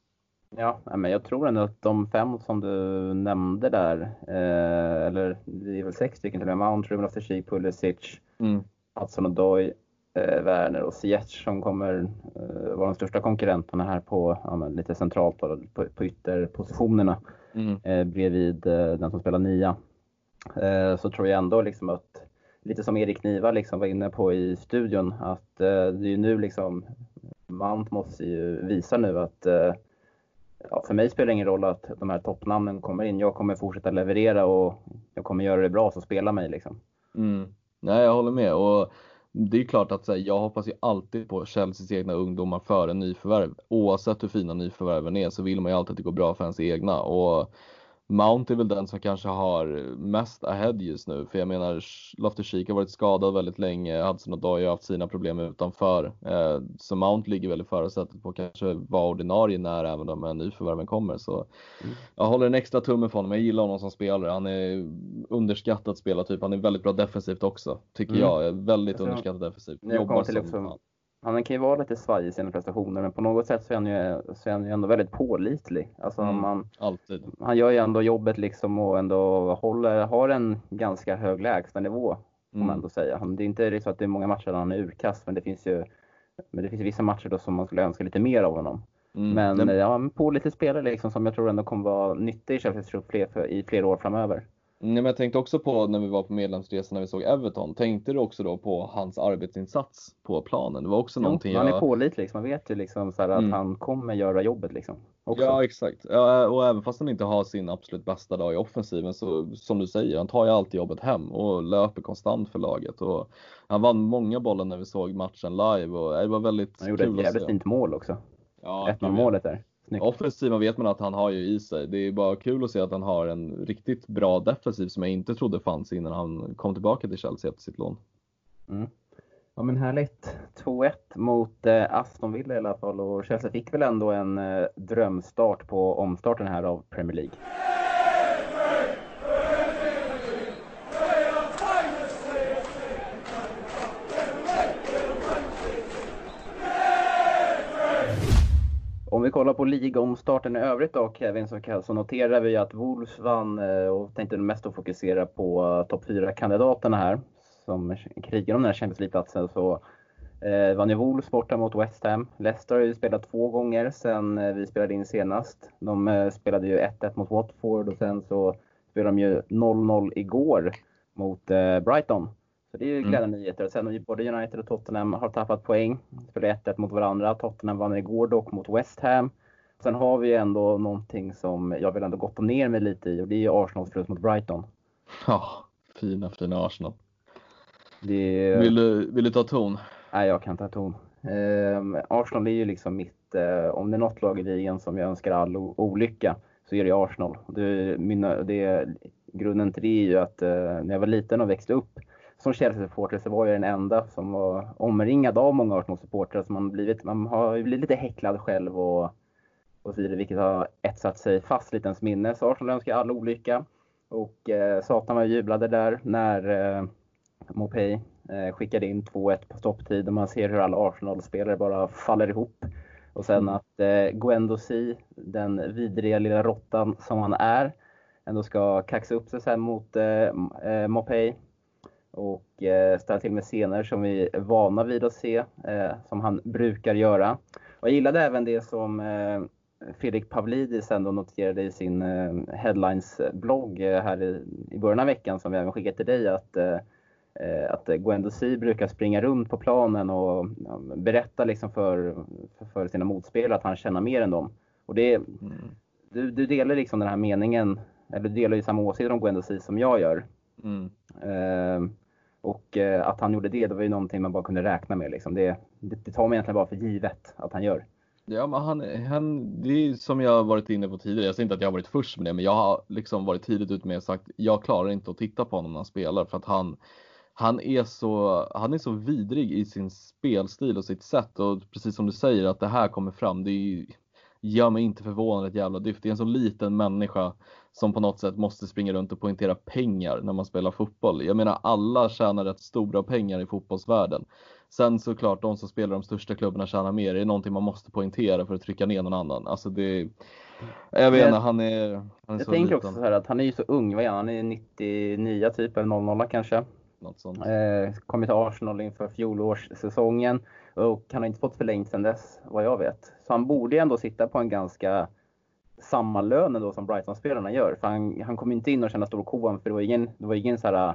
Ja, men jag tror ändå att de fem som du nämnde där, eh, eller det är väl sex stycken till och med, Mount, Ruben Loftus-Cheek, Pulisic, mm. Hudson och Doy, eh, Werner och Ziyech som kommer eh, vara de största konkurrenterna här på ja, lite centralt på, på, på ytterpositionerna mm. eh, bredvid eh, den som spelar nia. Eh, så tror jag ändå liksom att, lite som Erik Niva liksom var inne på i studion, att eh, det är ju nu liksom Mount måste ju visa nu att ja, för mig spelar det ingen roll att de här toppnamnen kommer in. Jag kommer fortsätta leverera och jag kommer göra det bra, så spela mig liksom. Mm. Nej, jag håller med. Och det är klart att här, jag hoppas ju alltid på Chelseas egna ungdomar före nyförvärv. Oavsett hur fina nyförvärven är så vill man ju alltid att det går bra för ens egna. Och Mount är väl den som kanske har mest ahead just nu, för jag menar Loftus-Cheek har varit skadad väldigt länge, Hudson Odoi har haft sina problem utanför. Eh, så Mount ligger väl i förarsätet på att kanske vara ordinarie när även de här nyförvärven kommer. Så mm. jag håller en extra tumme för honom, jag gillar honom som spelare. Han är underskattad spelare, typ. han är väldigt bra defensivt också, tycker mm. jag. Väldigt underskattad defensivt. Jobbar som också, han kan ju vara lite svajig i sina prestationer, men på något sätt så är han ju, så är han ju ändå väldigt pålitlig. Alltså mm, man, alltid. Han gör ju ändå jobbet liksom och ändå håller, har en ganska hög lägstanivå, får mm. man ändå säga. Det är inte så att det är många matcher där han är urkast, men det finns ju men det finns vissa matcher då som man skulle önska lite mer av honom. Mm. Men det... ja, pålitlig spelare liksom som jag tror ändå kommer vara nyttig i Chelseas trupp i flera år framöver. Nej, men jag tänkte också på när vi var på medlemsresan när vi såg Everton. Tänkte du också då på hans arbetsinsats på planen? Det var också jo, någonting Han är pålitlig, liksom. man vet ju liksom så att mm. han kommer göra jobbet liksom. Också. Ja exakt, ja, och även fast han inte har sin absolut bästa dag i offensiven så som du säger, han tar ju alltid jobbet hem och löper konstant för laget. Och han vann många bollar när vi såg matchen live och det var väldigt Han gjorde ett jävligt fint mål också. Ja, 1-0 målet där. Snyggt. Offensiven vet man att han har ju i sig. Det är bara kul att se att han har en riktigt bra defensiv som jag inte trodde fanns innan han kom tillbaka till Chelsea efter sitt lån. Mm. Ja men härligt. 2-1 mot eh, Aston Villa i alla fall och Chelsea fick väl ändå en eh, drömstart på omstarten här av Premier League. Vi kollar på ligomstarten i övrigt då Kevin så, så noterar vi att Wolves vann eh, och tänkte mest att fokusera på eh, topp 4-kandidaterna här som krigar om den här Champions League-platsen. Så eh, vann ju Wolves borta mot West Ham. Leicester har ju spelat två gånger sedan eh, vi spelade in senast. De eh, spelade ju 1-1 mot Watford och sen så spelade de ju 0-0 igår mot eh, Brighton. Så det är ju mm. glädjande mm. nyheter. Sen både United och Tottenham har tappat poäng. Spelade 1-1 mot varandra. Tottenham vann igår dock mot West Ham. Sen har vi ändå någonting som jag vill ändå gotta ner mig lite i och det är ju Arsenals förlust mot Brighton. Ja, fina fina Arsenal. Det... Vill, du, vill du ta ton? Nej, jag kan ta ton. Eh, Arsenal är ju liksom mitt, eh, om det är något lag i ligan som jag önskar all olycka så är det Arsenal. Det, mina, det, grunden till det är ju att eh, när jag var liten och växte upp som Chelsea-supporter så var jag den enda som var omringad av många Arsenal-supportrar. Så man, blivit, man har blivit lite häcklad själv och, och så vidare, vilket har etsat sig fast lite ens minne. Så Arsenal önskar all olycka. Och eh, satan jag jublade där när eh, Mopey eh, skickade in 2-1 på stopptid och man ser hur alla Arsenal-spelare bara faller ihop. Och sen mm. att eh, Guendouzi, den vidriga lilla råttan som han är, ändå ska kaxa upp sig sen mot eh, eh Mopey och eh, ställa till med scener som vi är vana vid att se, eh, som han brukar göra. Och jag gillade även det som eh, Fredrik Pavlidis ändå noterade i sin Headlines-blogg här i, i början av veckan, som vi även skickat till dig, att att Guendouzi brukar springa runt på planen och berätta liksom för, för sina motspelare att han känner mer än dem. Och det, mm. du, du delar liksom den här meningen, eller du delar ju samma åsikter om Guendouzi som jag gör. Mm och eh, att han gjorde det, det var ju någonting man bara kunde räkna med. Liksom. Det, det, det tar man egentligen bara för givet att han gör. Ja, men han, han, det är som jag varit inne på tidigare. Jag säger inte att jag har varit först med det, men jag har liksom varit tidigt ute med och sagt jag klarar inte att titta på honom när han spelar för att han, han är så, han är så vidrig i sin spelstil och sitt sätt och precis som du säger att det här kommer fram. Det är, gör mig inte förvånad ett jävla dyft. Det är en så liten människa som på något sätt måste springa runt och poängtera pengar när man spelar fotboll. Jag menar alla tjänar rätt stora pengar i fotbollsvärlden. Sen såklart de som spelar de största klubbarna tjänar mer. Det är någonting man måste poängtera för att trycka ner någon annan. Alltså det, jag vet inte, han är, han är Jag tänker liten. också så här att han är ju så ung, vad är han? Han är 99 typ, eller 00 kanske. Något sånt. Eh, kommit till Arsenal inför fjolårssäsongen och han har inte fått förlängt sedan dess, vad jag vet. Så han borde ju ändå sitta på en ganska samma lön ändå som Brighton-spelarna gör. För han, han kom inte in och känna stor kovan, för det var ingen, det var ingen så här,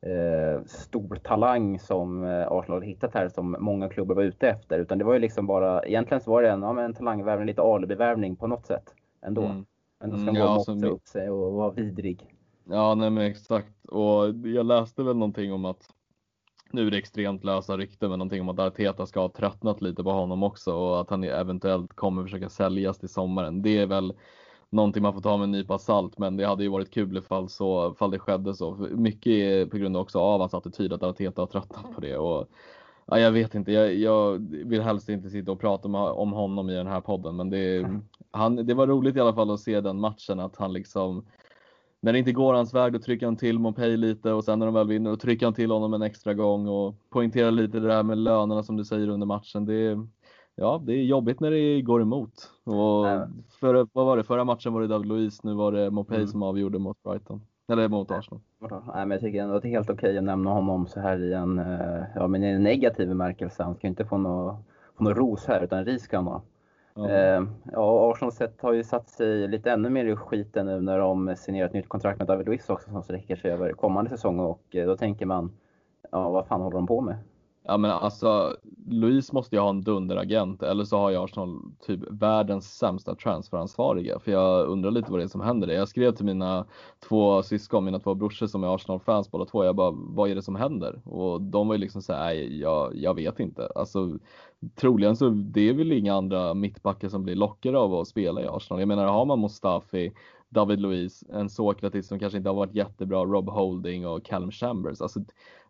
eh, stor talang som eh, Arsenal hade hittat här som många klubbar var ute efter. Utan det var ju liksom bara, egentligen så var det en, ja, en talangvärvning, lite alibi-värvning på något sätt ändå. Mm. Men då ska mm, ja, gå och upp sig och vara vidrig. Ja, nej men exakt. Och jag läste väl någonting om att nu är det extremt lösa rykten, men någonting om att Arteta ska ha tröttnat lite på honom också och att han eventuellt kommer försöka säljas till sommaren. Det är väl någonting man får ta med en nypa salt, men det hade ju varit kul ifall, så, ifall det skedde så. Mycket på grund också av hans attityd att Arteta har tröttnat på det. Och, ja, jag vet inte, jag, jag, vill helst inte sitta och prata om honom i den här podden, men det, han, det var roligt i alla fall att se den matchen, att han liksom när det inte går hans väg då trycker han till Mopay lite och sen när de väl vinner då trycker han till honom en extra gång och poängterar lite det där med lönerna som du säger under matchen. Det är, ja, det är jobbigt när det går emot. Och för, vad var det, förra matchen var det David Luiz, nu var det Mopay mm. som avgjorde mot Brighton. Eller mot Arsenal. Nej, men jag tycker ändå att det är helt okej att nämna honom så här i en, eh, ja, men i en negativ bemärkelse. Han ska inte få något, få något ros här, utan ris ska han ha. Ja. Eh, ja, Arsenal sett har ju satt sig lite ännu mer i skiten nu när de signerat nytt kontrakt med David Luiz också som sträcker sig över kommande säsong och eh, då tänker man, ja vad fan håller de på med? Ja men alltså, Louise måste ju ha en dunderagent eller så har ju Arsenal typ världens sämsta transferansvariga. För jag undrar lite vad det är som händer. Jag skrev till mina två syskon, mina två brorsor som är Arsenal-fans båda två. Jag bara, vad är det som händer? Och de var ju liksom såhär, nej jag, jag vet inte. Alltså troligen så det är väl inga andra mittbackar som blir lockade av att spela i Arsenal. Jag menar, har man Mustafi, David Luiz, en Sokratis som kanske inte har varit jättebra, Rob Holding och Callum Chambers. Alltså,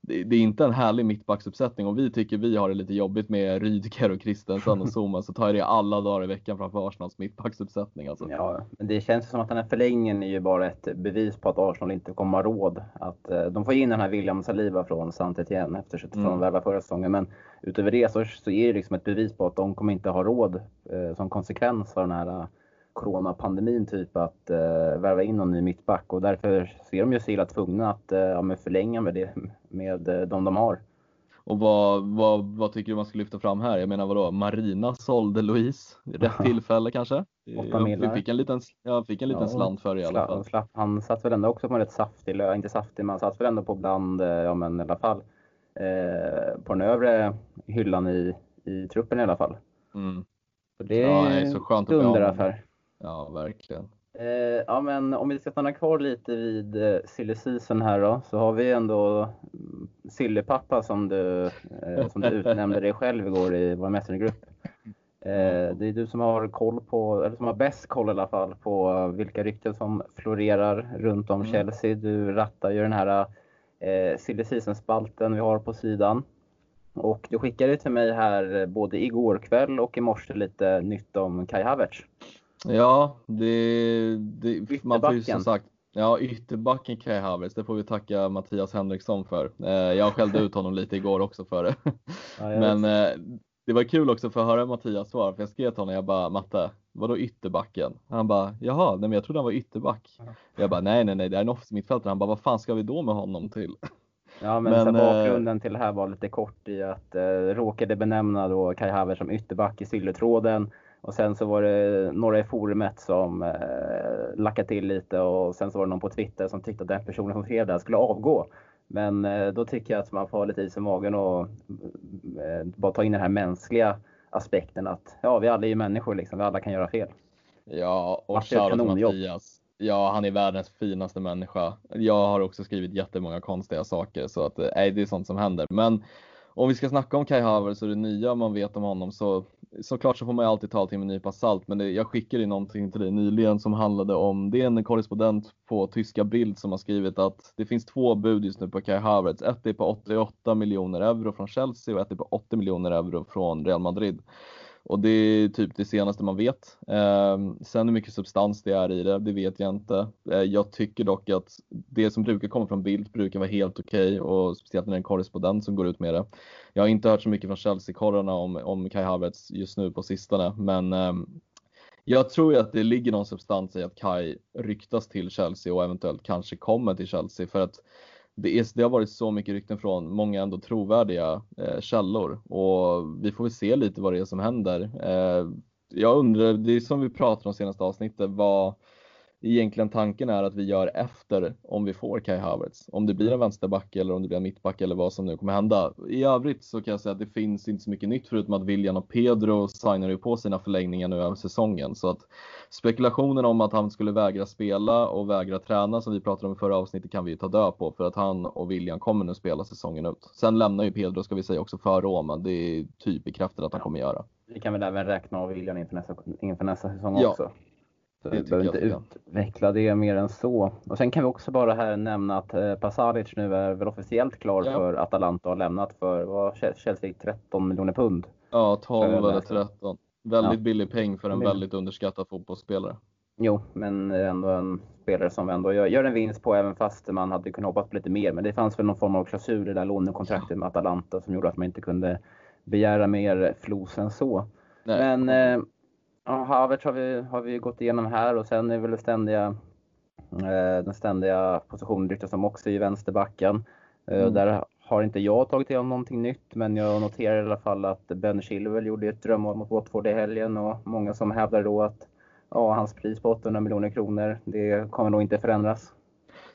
det, det, är inte en härlig mittbacksuppsättning. Om vi tycker vi har det lite jobbigt med Rydiger och Christensen och [LAUGHS] Zuma så tar jag det alla dagar i veckan framför Arsenals mittbacksuppsättning. Alltså. Ja, men det känns som att den här förlängningen är ju bara ett bevis på att Arsenal inte kommer ha råd. Att, eh, de får in den här William Saliba från saint Etienne efter att mm. de värvade förra säsongen. Men utöver det så, så är det liksom ett bevis på att de kommer inte ha råd eh, som konsekvens av den här coronapandemin typ att uh, värva in någon ny mittback och därför ser de ju sig illa tvungna att uh, ja, förlänga med, det, med uh, de de har. Och vad, vad, vad tycker du man ska lyfta fram här? Jag menar vadå, Marina sålde Louise, rätt [LAUGHS] tillfälle kanske? Jag fick en liten, jag fick en liten ja, slant för det i alla fall. Slapp, han satt väl ändå också på en rätt saftig lön, inte saftig, men han satt väl ändå på bland, ja men i alla fall, eh, på den övre hyllan i, i truppen i alla fall. Mm. Så det ja, är så skönt dunderaffär. Ja, verkligen. Eh, ja, men om vi ska stanna kvar lite vid eh, silly season här då, så har vi ändå mm, Sillypappa som du, eh, som du utnämnde dig själv igår i vår mästargrupp. Eh, det är du som har koll på, eller som har bäst koll i alla fall på vilka rykten som florerar runt om mm. Chelsea. Du rattar ju den här eh, silly season-spalten vi har på sidan. Och du skickade till mig här eh, både igår kväll och i morse lite nytt om Kai Havertz. Ja, det, det man får ju som sagt Ja, ytterbacken Kai Havertz, det får vi tacka Mattias Henriksson för. Eh, jag skällde ut honom lite igår också för det. [LAUGHS] Ja, Men eh, det var kul också för att höra Mattias svar, för jag skrev till honom, jag bara Matte, vadå ytterbacken? Han bara, jaha, nej men jag trodde han var ytterback. Jag bara, nej nej nej, det är en offensiv mittfältare. Han bara, vad fan ska vi då med honom till? Ja, men, men bakgrunden till det här var lite kort i att eh, råkade benämna då Kai Havertz som ytterback i silletråden och sen så var det några i forumet som eh, lackade till lite och sen så var det någon på Twitter som tyckte att den personen som skrev det skulle avgå. Men eh, då tycker jag att man får ha lite is i magen och eh, bara ta in den här mänskliga aspekten att ja, vi alla är ju människor liksom. Vi alla kan göra fel. Ja, och shoutout Mattias. Ja, han är världens finaste människa. Jag har också skrivit jättemånga konstiga saker så att nej, det är sånt som händer. Men om vi ska snacka om Kai Havertz och det nya man vet om honom så såklart så får man ju alltid ta allting med en nypa salt, men det, jag skickade ju någonting till dig nyligen som handlade om, det är en korrespondent på tyska Bild som har skrivit att det finns två bud just nu på Kai Havertz. Ett är på 88 miljoner euro från Chelsea och ett är på 80 miljoner euro från Real Madrid. Och det är typ det senaste man vet. Eh, sen hur mycket substans det är i det, det vet jag inte. Eh, jag tycker dock att det som brukar komma från Bild brukar vara helt okej okay, och speciellt när det är en korrespondent som går ut med det. Jag har inte hört så mycket från Chelsea-korrarna om, om Kai Havertz just nu på sistone, men eh, jag tror ju att det ligger någon substans i att Kai ryktas till Chelsea och eventuellt kanske kommer till Chelsea för att det, är, det har varit så mycket rykten från många ändå trovärdiga eh, källor och vi får väl se lite vad det är som händer. Eh, jag undrar, det är som vi pratade om senaste avsnittet, vad egentligen tanken är att vi gör efter om vi får Kai Havertz. Om det blir en vänsterback eller om det blir en mittback eller vad som nu kommer hända. I övrigt så kan jag säga att det finns inte så mycket nytt förutom att William och Pedro signar ju på sina förlängningar nu över säsongen. Så att spekulationen om att han skulle vägra spela och vägra träna som vi pratade om i förra avsnittet kan vi ju ta död på för att han och William kommer nu spela säsongen ut. Sen lämnar ju Pedro ska vi säga också för Roma. Det är typ bekräftat att han kommer göra. Vi kan väl även räkna av William inför nästa, inför nästa säsong ja. också. Vi behöver inte utveckla det mer än så. Och sen kan vi också bara här nämna att eh, Pasalic nu är väl officiellt klar ja. för Atalanta och har lämnat för vad Chelsea 13 miljoner pund. Ja, 12 eller 13. Väldigt ja. billig peng för en Men... väldigt underskattad fotbollsspelare. Jo, men ändå en spelare som ändå gör, gör en vinst på även fast man hade kunnat hoppas på lite mer. Men det fanns väl någon form av klausul i det där lånekontraktet med Atalanta som gjorde att man inte kunde begära mer flos än så. Nej. Men eh, Ja, Havertz har vi, har vi gått igenom här och sen är väl det ständiga, eh, den ständiga positionen ryktas om också i vänsterbacken. Eh, mm. Där har inte jag tagit igenom någonting nytt, men jag noterar i alla fall att Ben Chilwell gjorde ett drömmål mot Watford i helgen och många som hävdar då att ja, hans pris på 800 miljoner kronor, det kommer nog inte förändras.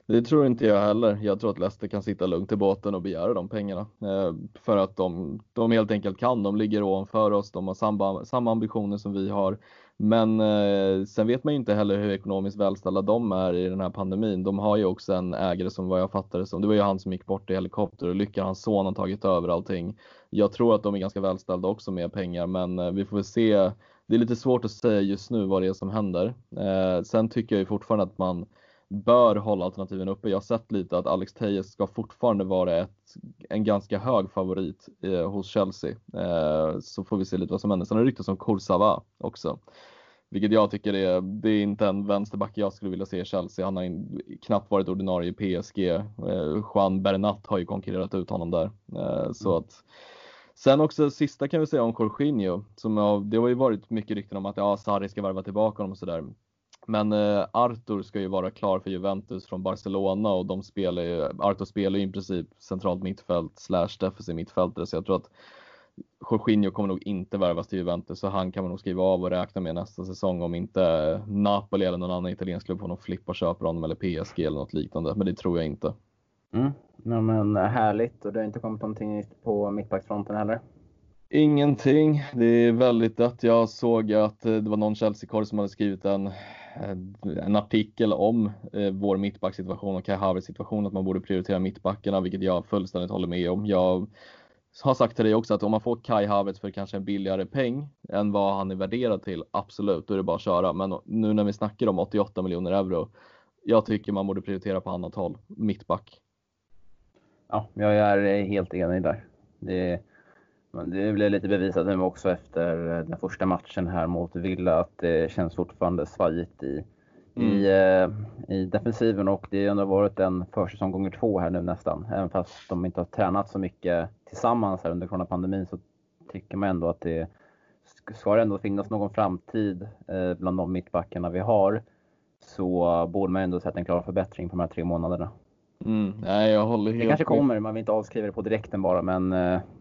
Det tror inte jag heller. Jag tror att Leicester kan sitta lugnt i båten och begära de pengarna. Eh, för att de, de helt enkelt kan. De ligger ovanför oss. De har samma, samma ambitioner som vi har. Men eh, sen vet man ju inte heller hur ekonomiskt välställda de är i den här pandemin. De har ju också en ägare som vad jag fattar det som, det var ju han som gick bort i helikopter och lyckan hans son, har tagit över allting. Jag tror att de är ganska välställda också med pengar, men eh, vi får väl se. Det är lite svårt att säga just nu vad det är som händer. Eh, sen tycker jag ju fortfarande att man bör hålla alternativen uppe. Jag har sett lite att Alex Tejes ska fortfarande vara ett, en ganska hög favorit eh, hos Chelsea. Eh, så får vi se lite vad som händer. Sen har det ryktats om Kursava också. Vilket jag tycker är, det är inte en vänsterback jag skulle vilja se i Chelsea. Han har in, knappt varit ordinarie i PSG. Eh, Juan Bernat har ju konkurrerat ut honom där. Eh, så mm. att Sen också sista kan vi säga om Jorginho. Som jag, det har ju varit mycket rykten om att ja, Sarri ska värva tillbaka honom och sådär. Men eh, Arthur ska ju vara klar för Juventus från Barcelona och de spelar ju, Arthur spelar ju i princip centralt mittfält slash defensiv mittfältare så jag tror att Jorginho kommer nog inte värvas till Juventus så han kan man nog skriva av och räkna med nästa säsong om inte Napoli eller någon annan italiensk klubb får någon flippa köper honom eller PSG eller något liknande. Men det tror jag inte. Mm. Ja, men härligt och det har inte kommit någonting på mittbacksfronten heller? Ingenting. Det är väldigt dött. Jag såg att det var någon Chelsea-korre som hade skrivit en Eh, en artikel om eh, vår mittbacksituation och Kai Havertz situation, att man borde prioritera mittbackarna, vilket jag fullständigt håller med om. Jag har sagt till dig också att om man får Kai Havertz för kanske en billigare peng än vad han är värderad till, absolut, då är det bara att köra. Men nu när vi snackar om 88 miljoner euro, jag tycker man borde prioritera på annat håll, mittback. Ja, jag är helt enig där. Det, det blev lite bevisat nu också efter eh, den första matchen här mot Villa att det känns fortfarande svajigt i, mm. i, eh, i defensiven och det har ändå varit en försäsong gånger två här nu nästan. Även fast de inte har tränat så mycket tillsammans här under coronapandemin så tycker man ändå att det ska det ändå finnas någon framtid eh, bland de mittbackarna vi har så borde man ändå sett en klar förbättring på de här tre månaderna. Mm, nej, jag håller helt Det kanske kommer, man vill inte avskriva det på direkten bara, men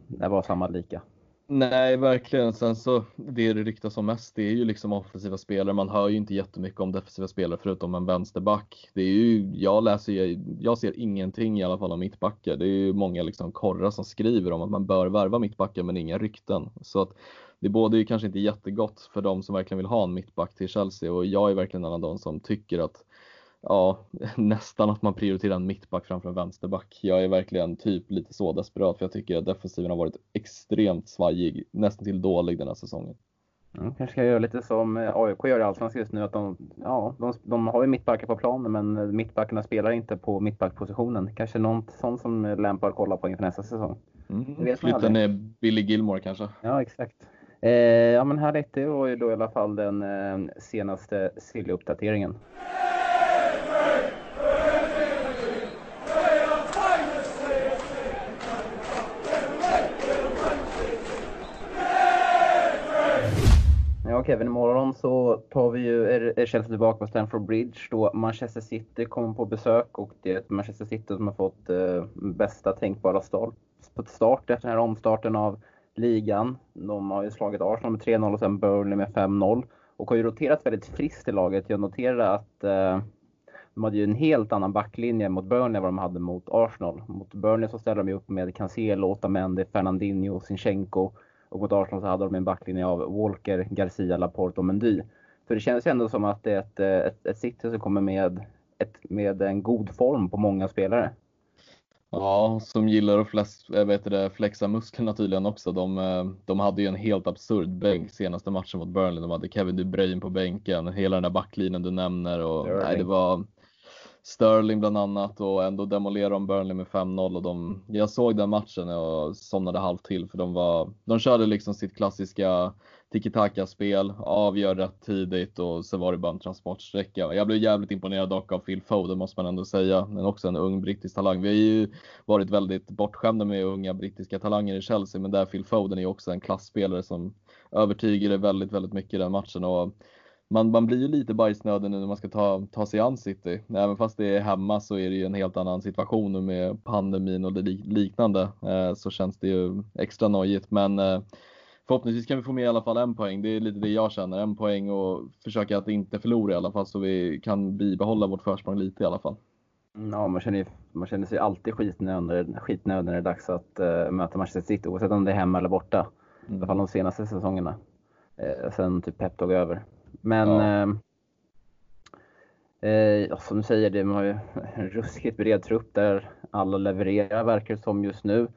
det var samma lika. Nej, verkligen. Sen så det det ryktas om mest, det är ju liksom offensiva spelare. Man hör ju inte jättemycket om defensiva spelare förutom en vänsterback. Det är ju, jag läser jag ser ingenting i alla fall om mittbackar. Det är ju många liksom korrar som skriver om att man bör värva mittbackar men inga rykten. Så att det båda ju kanske inte jättegott för de som verkligen vill ha en mittback till Chelsea och jag är verkligen en av de som tycker att ja, [LAUGHS] nästan att man prioriterar en mittback framför en vänsterback. Jag är verkligen typ lite så desperat för jag tycker att defensiven har varit extremt svajig, nästan till dålig den här säsongen. Mm, kanske ska göra lite som eh, AIK gör i Allsvenskan just nu. Att de, ja, de, de har ju mittbackar på planen men mittbackarna spelar inte på mittbackpositionen. Kanske något sånt som lämpar att kolla på inför nästa säsong. Mm, flytta ner Billy Gilmore kanske? Ja, exakt. Eh, ja men härligt, det var ju då i alla fall den eh, senaste Silly-uppdateringen. Och även imorgon så tar vi ju, är, Chelsea tillbaka på Stamford Bridge då Manchester City kommer på besök och det är ett Manchester City som har fått eh, bästa tänkbara start, start efter den här omstarten av ligan. De har ju slagit Arsenal med 3-0 och sen Burnley med 5-0 och har ju roterat väldigt friskt i laget. Jag noterade att eh, de hade ju en helt annan backlinje mot Burnley än vad de hade mot Arsenal. Mot Burnley så ställde de ju upp med Cancelo, Otamendi, Fernandinho, Sinchenko och mot Arsenal så hade de en backlinje av Walker, Garcia, Laporte och Mendy. Så det känns ju ändå som att det är ett, ett, ett City som kommer med, ett, med en god form på många spelare. Ja, som gillar att flex, vet det, flexa musklerna tydligen också. De, eh, de hade ju en helt absurd bänk senaste matchen mot Burnley. De hade Kevin De Bruyne på bänken, hela den där backlinjen du nämner. Och, nej, det var Sterling bland annat och ändå demolerade de Burnley med 5-0 och de, jag såg den matchen och somnade halvt till för de var, de körde liksom sitt klassiska tiki-taka-spel, avgör rätt tidigt och så var det bara en transportsträcka. Jag blev jävligt imponerad dock av Phil Foden måste man ändå säga, men också en ung brittisk talang. Vi har ju varit väldigt bortskämda med unga brittiska talanger i Chelsea, men där Phil Foden är också en klassspelare som övertygade väldigt, väldigt mycket i den matchen och man, man blir ju lite bajsnödig nu när man ska ta, ta sig an City. Även fast det är hemma så är det ju en helt annan situation nu med pandemin och det liknande. Eh, så känns det ju extra nojigt. Men eh, förhoppningsvis kan vi få med i alla fall en poäng. Det är lite det jag känner. En poäng och försöka att inte förlora i alla fall så vi kan bibehålla vårt försprång lite i alla fall. Ja, man känner, man känner sig alltid skitnödig, skitnödig när det är dags att uh, möta Manchester City oavsett om det är hemma eller borta. Mm. I alla fall de senaste säsongerna. Uh, sen typ Pep tog över. Men ja. eh, eh, som du säger, de har ju en ruskigt bred trupp där alla levererar verkar det som just nu.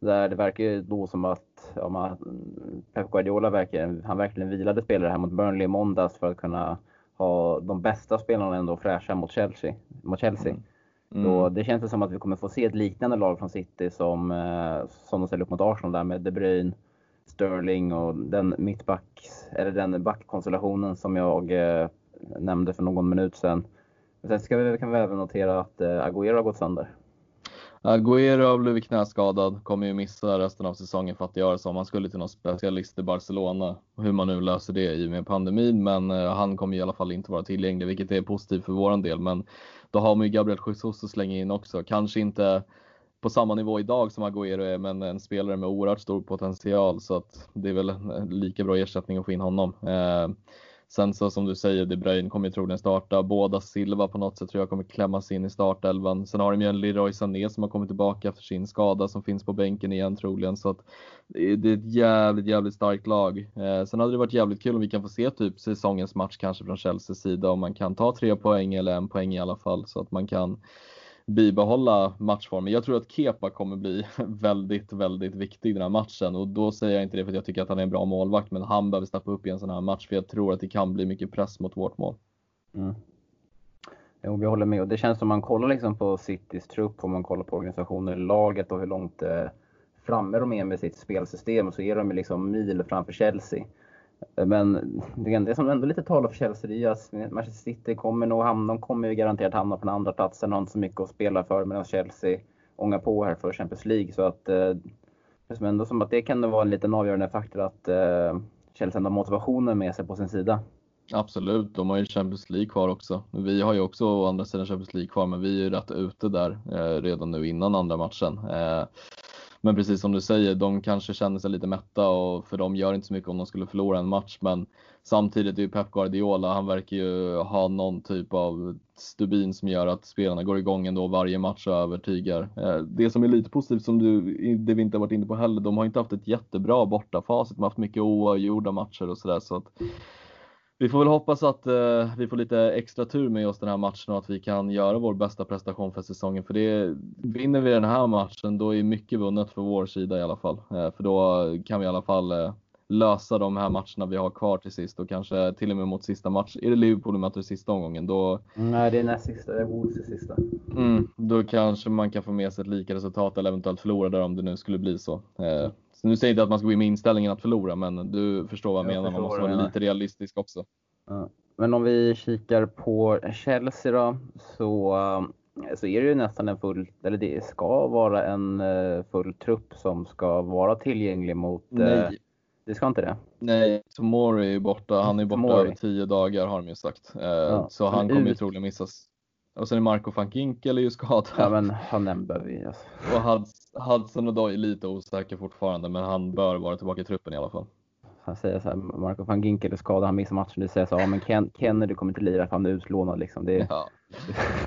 Där det verkar ju då som att ja, man, Pep Guardiola verkar, han verkligen vilade spelare här mot Burnley i måndags för att kunna ha de bästa spelarna ändå fräscha mot Chelsea. Mot Chelsea. Mm. Mm. Så det känns som att vi kommer få se ett liknande lag från City som, eh, som de ställer upp mot Arsenal där med De Bruyne, Sterling och den mittback, eller den backkonstellationen som jag eh, nämnde för någon minut sedan. Sen ska vi, kan vi även notera att eh, Agüero har gått sönder. Agüero har blivit knäskadad, kommer ju missa resten av säsongen för att göra så. Han skulle till någon specialist i Barcelona, hur man nu löser det i och med pandemin, men eh, han kommer i alla fall inte vara tillgänglig, vilket är positivt för våran del. Men då har man ju Gabriel Jesus att slänga in också. Kanske inte på samma nivå idag som Agüero är, men en spelare med oerhört stor potential så att det är väl lika bra ersättning att få in honom. Eh, sen så som du säger, De Bruyne kommer ju troligen starta. Båda Silva på något sätt tror jag kommer klämmas in i startelvan. Sen har de ju en Leroy Sané som har kommit tillbaka efter sin skada som finns på bänken igen troligen. Så att det är ett jävligt, jävligt starkt lag. Eh, sen hade det varit jävligt kul om vi kan få se typ säsongens match kanske från Chelseas sida om man kan ta tre poäng eller en poäng i alla fall så att man kan bibehålla matchformen. Jag tror att Kepa kommer bli [LAUGHS] väldigt, väldigt viktig i den här matchen och då säger jag inte det för att jag tycker att han är en bra målvakt, men han behöver steppa upp i en sån här match för jag tror att det kan bli mycket press mot vårt mål. Mm. Jo, vi håller med. Och det känns som man kollar liksom på Citys trupp, om man kollar på organisationen i laget och hur långt eh, framme de är med sitt spelsystem, så är de liksom mil framför Chelsea. Men det som ändå lite talar för Chelsea det är att Manchester City kommer nog hamna, de kommer ju garanterat hamna på den andra platsen, har inte så mycket att spela för medan Chelsea ångar på här för Champions League. Så att eh, det som ändå som att det kan vara en liten avgörande faktor att eh, Chelsea ändå har motivationen med sig på sin sida. Absolut, de har ju Champions League kvar också. Vi har ju också å andra sidan Champions League kvar, men vi är ju rätt ute där eh, redan nu innan andra matchen. Eh, men precis som du säger, de kanske känner sig lite mätta och för de gör inte så mycket om de skulle förlora en match. Men samtidigt är ju Pep Guardiola, han verkar ju ha någon typ av stubin som gör att spelarna går igång ändå varje match och övertygar. Eh, det som är lite positivt som du, det vi inte har varit inne på heller, de har inte haft ett jättebra bortafacit. De har haft mycket oavgjorda matcher och sådär. Så att vi får väl hoppas att eh, vi får lite extra tur med oss den här matchen och att vi kan göra vår bästa prestation för säsongen. För det, vinner vi den här matchen, då är mycket vunnet för vår sida i alla fall. Eh, för då kan vi i alla fall eh, lösa de här matcherna vi har kvar till sist och kanske till och med mot sista match. Är det Liverpool vi möter sista omgången? Då... Nej, det är näst sista. Det är Wolves sista. Mm, då kanske man kan få med sig ett lika resultat eller eventuellt förlora där om det nu skulle bli så. Eh, så nu säger jag inte att man ska gå in med inställningen att förlora, men du förstår vad jag, jag menar. Man måste vara lite realistisk också. Ja. Men om vi kikar på Chelsea då, så, så är det ju nästan en full, eller det ska vara en eh, full trupp som ska vara tillgänglig mot... Nej. Det ska inte det? Nej, Tomori är borta. Han är borta Tomori. över tio dagar har de ju sagt. Eh, Ja, så han kommer ju troligen missas. Och sen är Marco van Ginkel ju skadad. Ja, men han behöver vi alltså. Och Huds- Hudson och är lite osäker fortfarande, men han bör vara tillbaka i truppen i alla fall. Han säger så här, Marco van Ginkel är skadad, han missar matchen. Du säger så här, ja men Ken, Kennedy kommer inte lira för han är utlånad liksom. Det Ja,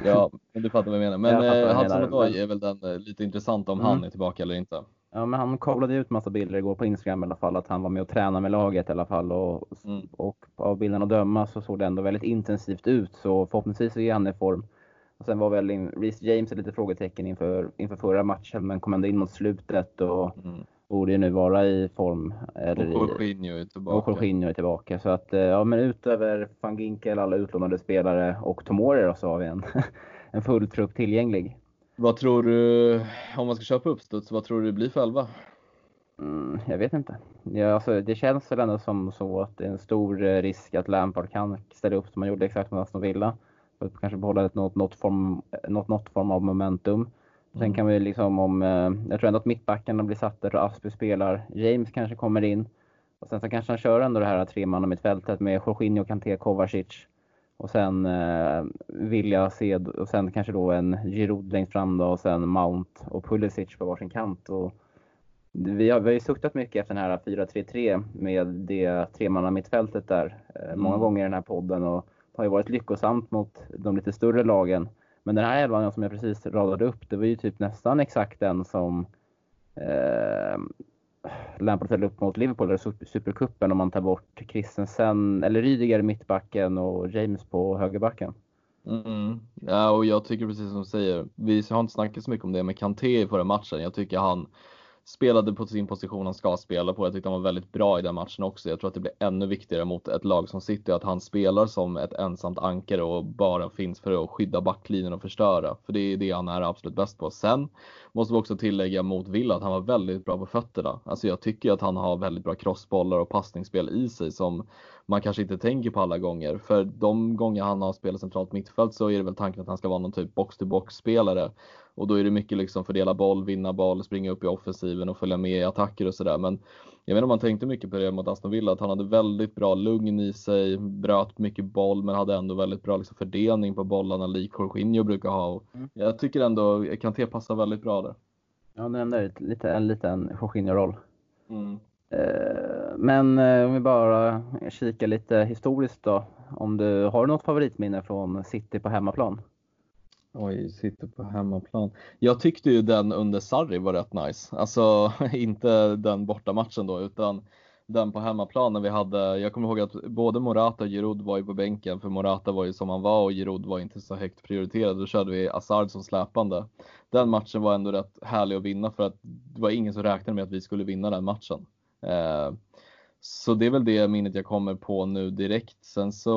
ja men du fattar vad jag menar. Men Jag eh, Hudson Odoi men- är väl den eh, lite intressant om Mm. han är tillbaka eller inte. Ja, men han kablade ut massa bilder igår på Instagram i alla fall, att han var med och tränade med laget i alla fall. Och, Mm. och av bilderna att döma så såg det ändå väldigt intensivt ut, så förhoppningsvis är han i form. Och sen var väl in, Reece James ett lite frågetecken inför, inför förra matchen, men kom ändå in mot slutet och Mm. borde ju nu vara i form. Eller Och Jorginho är och tillbaka. Jorginho är tillbaka. Så att, eh, ja men utöver van Ginkel, alla utlånade spelare och Tomori då, så har vi en, [LAUGHS] en full trupp tillgänglig. Vad tror du, om man ska köpa uppstuds, vad tror du det blir för elva? Mm, jag vet inte. Ja, alltså, det känns väl ändå som så att det är en stor eh, risk att Lampard kan ställa upp som han gjorde exakt mot Aston Villa. För att kanske behålla något, något, form, något, något form av momentum. Sen Mm. kan vi liksom om, eh, jag tror ändå att mittbackarna blir satta och Aspi spelar. James kanske kommer in. Och sen så kanske han kör ändå det här tremannamittfältet med Jorginho, Kanté, Kovacic. Och sen eh, vill jag se, och sen kanske då en Giroud längst fram då och sen Mount och Pulisic på varsin kant. Och vi har, vi har ju suktat mycket efter den här 4-3-3 med det tremannamittfältet där eh, många Mm. gånger i den här podden och har ju varit lyckosamt mot de lite större lagen. Men den här elvan som jag precis radade upp, det var ju typ nästan exakt den som eh, Lampard ställde upp mot Liverpool i Supercupen om man tar bort Christensen, eller Rydiger i mittbacken och James på högerbacken. Mm. Ja, och jag tycker precis som du säger, vi har inte snackat så mycket om det, men Kanté i förra matchen, jag tycker han spelade på sin position han ska spela på. Jag tyckte han var väldigt bra i den matchen också. Jag tror att det blir ännu viktigare mot ett lag som City att han spelar som ett ensamt ankare och bara finns för att skydda backlinjen och förstöra. För det är det han är absolut bäst på. Sen måste vi också tillägga mot Villa att han var väldigt bra på fötterna. Alltså jag tycker att han har väldigt bra crossbollar och passningsspel i sig som man kanske inte tänker på alla gånger. För de gånger han har spelat centralt mittfält så är det väl tanken att han ska vara någon typ box-to-box spelare. Och då är det mycket liksom fördela boll, vinna boll, springa upp i offensiven och följa med i attacker och sådär. Men jag vet inte om man tänkte mycket på det mot Aston Villa, att han hade väldigt bra lugn i sig, bröt mycket boll men hade ändå väldigt bra liksom, fördelning på bollarna lik Jorginho brukar ha. Mm. Jag tycker ändå Kanté passar väldigt bra där. Ja, ändå ett- lite, en liten Jorginho-roll. Mm. Eh, men eh, om vi bara kikar lite historiskt då. Om du har något favoritminne från City på hemmaplan? Oj, City på hemmaplan. Jag tyckte ju den under Sarri var rätt nice. Alltså [LAUGHS] inte den borta matchen då, utan den på hemmaplan när vi hade, jag kommer ihåg att både Morata och Giroud var ju på bänken, för Morata var ju som han var och Giroud var inte så högt prioriterad. Då körde vi Hazard som släpande. Den matchen var ändå rätt härlig att vinna för att det var ingen som räknade med att vi skulle vinna den matchen. Eh, så det är väl det minnet jag kommer på nu direkt. Sen så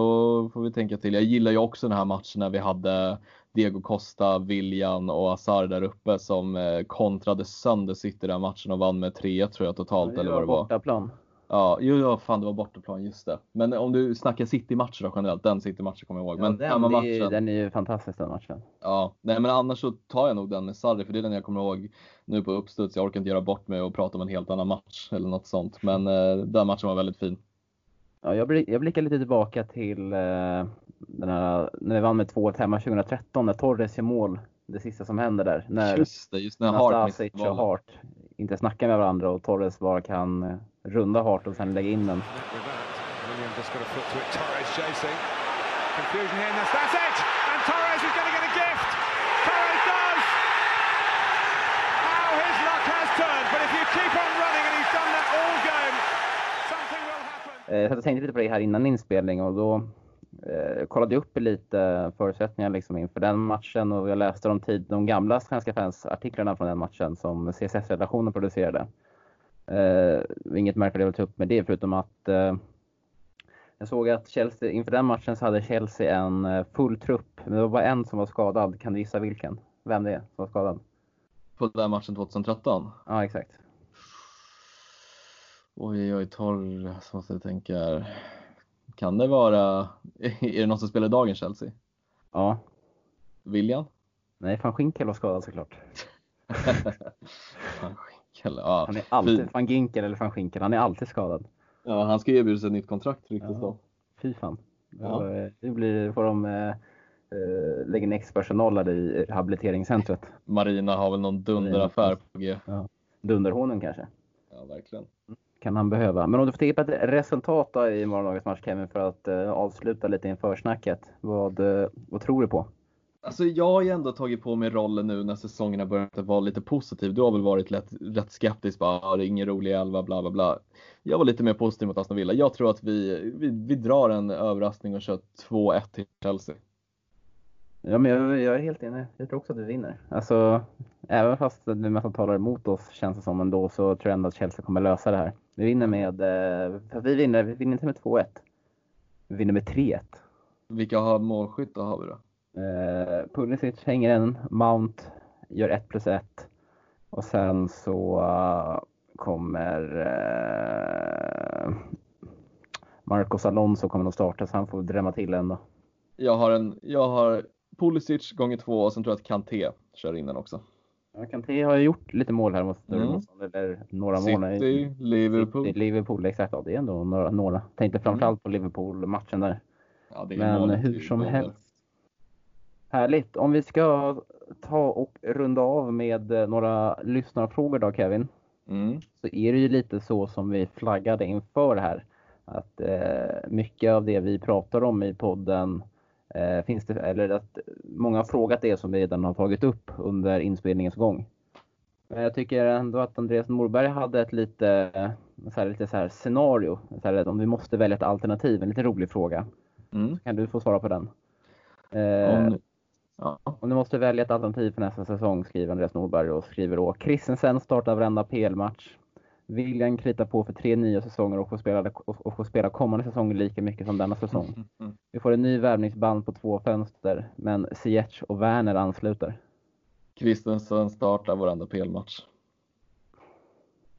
får vi tänka till. Jag gillar ju också den här matchen när vi hade Diego Costa, William och Hazard där uppe som eh, kontrade sönder City den matchen och vann med 3 tror jag totalt eller vad det var. Bortaplan. Ja, jo, ja, fan det var bortaplan, just det. Men om du snackar City-matcher då generellt, den City-matchen kommer jag ihåg. Men ja, den, det är, ju- den är ju fantastisk den matchen. ja. Nej men annars så tar jag nog den med Sarri för det är den jag kommer ihåg nu på uppstuds. Jag orkar inte göra bort mig och prata om en helt annan match eller något sånt. Men eh, den matchen var väldigt fin. Ja, jag, blick, jag blickar lite tillbaka till eh, den här, när vi vann med 2-1 hemma 2013 när Torres gör mål. Det sista som händer där. När Just det, just när Hart och. Hart inte snackar med varandra och Torres bara kan eh, runda Hart och sen lägga in den. Eh, jag tänkte lite på det här innan inspelning och då eh, kollade jag upp lite förutsättningar liksom inför den matchen och jag läste de, tid, de gamla Svenska fans-artiklarna från den matchen som CSS-redaktionen producerade. Eh, inget märkligt att ta upp med det förutom att eh, jag såg att Chelsea, inför den matchen så hade Chelsea en eh, full trupp, men det var bara en som var skadad. Kan du gissa vilken? Vem det är som var skadad? På den matchen 2013. Ja, exakt. Oj, oj, torr, så måste jag tänka här. Kan det vara, [LAUGHS] är det någon som spelar i dagens Chelsea? Ja. William? Nej, van Schinkel var skadad såklart. [LAUGHS] Ginkel. Ja, Han är alltid, fy- van Ginkel eller van Ginkel, han är alltid skadad. ja, han ska erbjudas ett nytt kontrakt riktigt Ja. då. Fy fan. Ja. Nu blir, får de eh, eh, lägga in expertsonal där i rehabiliteringscentret. Marina har väl någon dunderaffär på G. Dunderhonung kanske. Ja, verkligen. Kan han behöva. Men om du får tippa ett resultat i morgondagens match Kevin för att eh, avsluta lite inför snacket. Vad, eh, vad tror du på? Alltså jag har ju ändå tagit på mig rollen nu när säsongen har börjat att vara lite positiv. Du har väl varit lätt, rätt skeptisk, bara "Ah, det är ingen rolig elva, bla bla bla. Jag var lite mer positiv mot Aston Villa. Jag tror att vi, vi, vi drar en överraskning och kör 2-1 till Chelsea. Ja, men jag, jag är helt enig. Jag tror också att vi vinner. Alltså, även fast det mesta talar emot oss känns det som ändå så tror jag ändå att Chelsea kommer lösa det här. Vi vinner med, eh, vi vinner, vi vinner inte med 2-1. Vi vinner med 3-1. Vilka har målskyttar har vi då? Eh, Pulisic hänger en, Mount gör 1 plus 1. Och sen så eh, kommer eh, Marcos Alonso kommer att starta så han får drämma till en då. Jag har en, jag har Pulisic gånger två och sen tror jag att Kanté kör in den också. Ja, Kanté har ju gjort lite mål här mot Mm. eller några mål. City, Liverpool. City, Liverpool, exakt. Ja, det är ändå några. några. Tänkte framförallt på Liverpool-matchen där. Ja, det är Men hur som helst. Härligt. Om vi ska ta och runda av med eh, några lyssnarfrågor då Kevin. Mm. Så är det ju lite så som vi flaggade inför här. Att eh, mycket av det vi pratar om i podden eh, finns det, eller att många har frågat det som vi redan har tagit upp under inspelningens gång. Men jag tycker ändå att Andreas Norberg hade ett lite, så här, lite så här scenario. Så här, om vi måste välja ett alternativ, en lite rolig fråga. Mm. Kan du få svara på den? Eh, Om, ja. om du måste välja ett alternativ för nästa säsong, skriver Andreas Norberg och skriver då Christensen startar varenda PL-match. William kritar på för tre nya säsonger och får, spela, och, får spela kommande säsonger lika mycket som denna säsong. Mm. Vi får en ny värvningsband på två fönster, men Ziyech och Werner ansluter. Christensen startar varenda PL-match.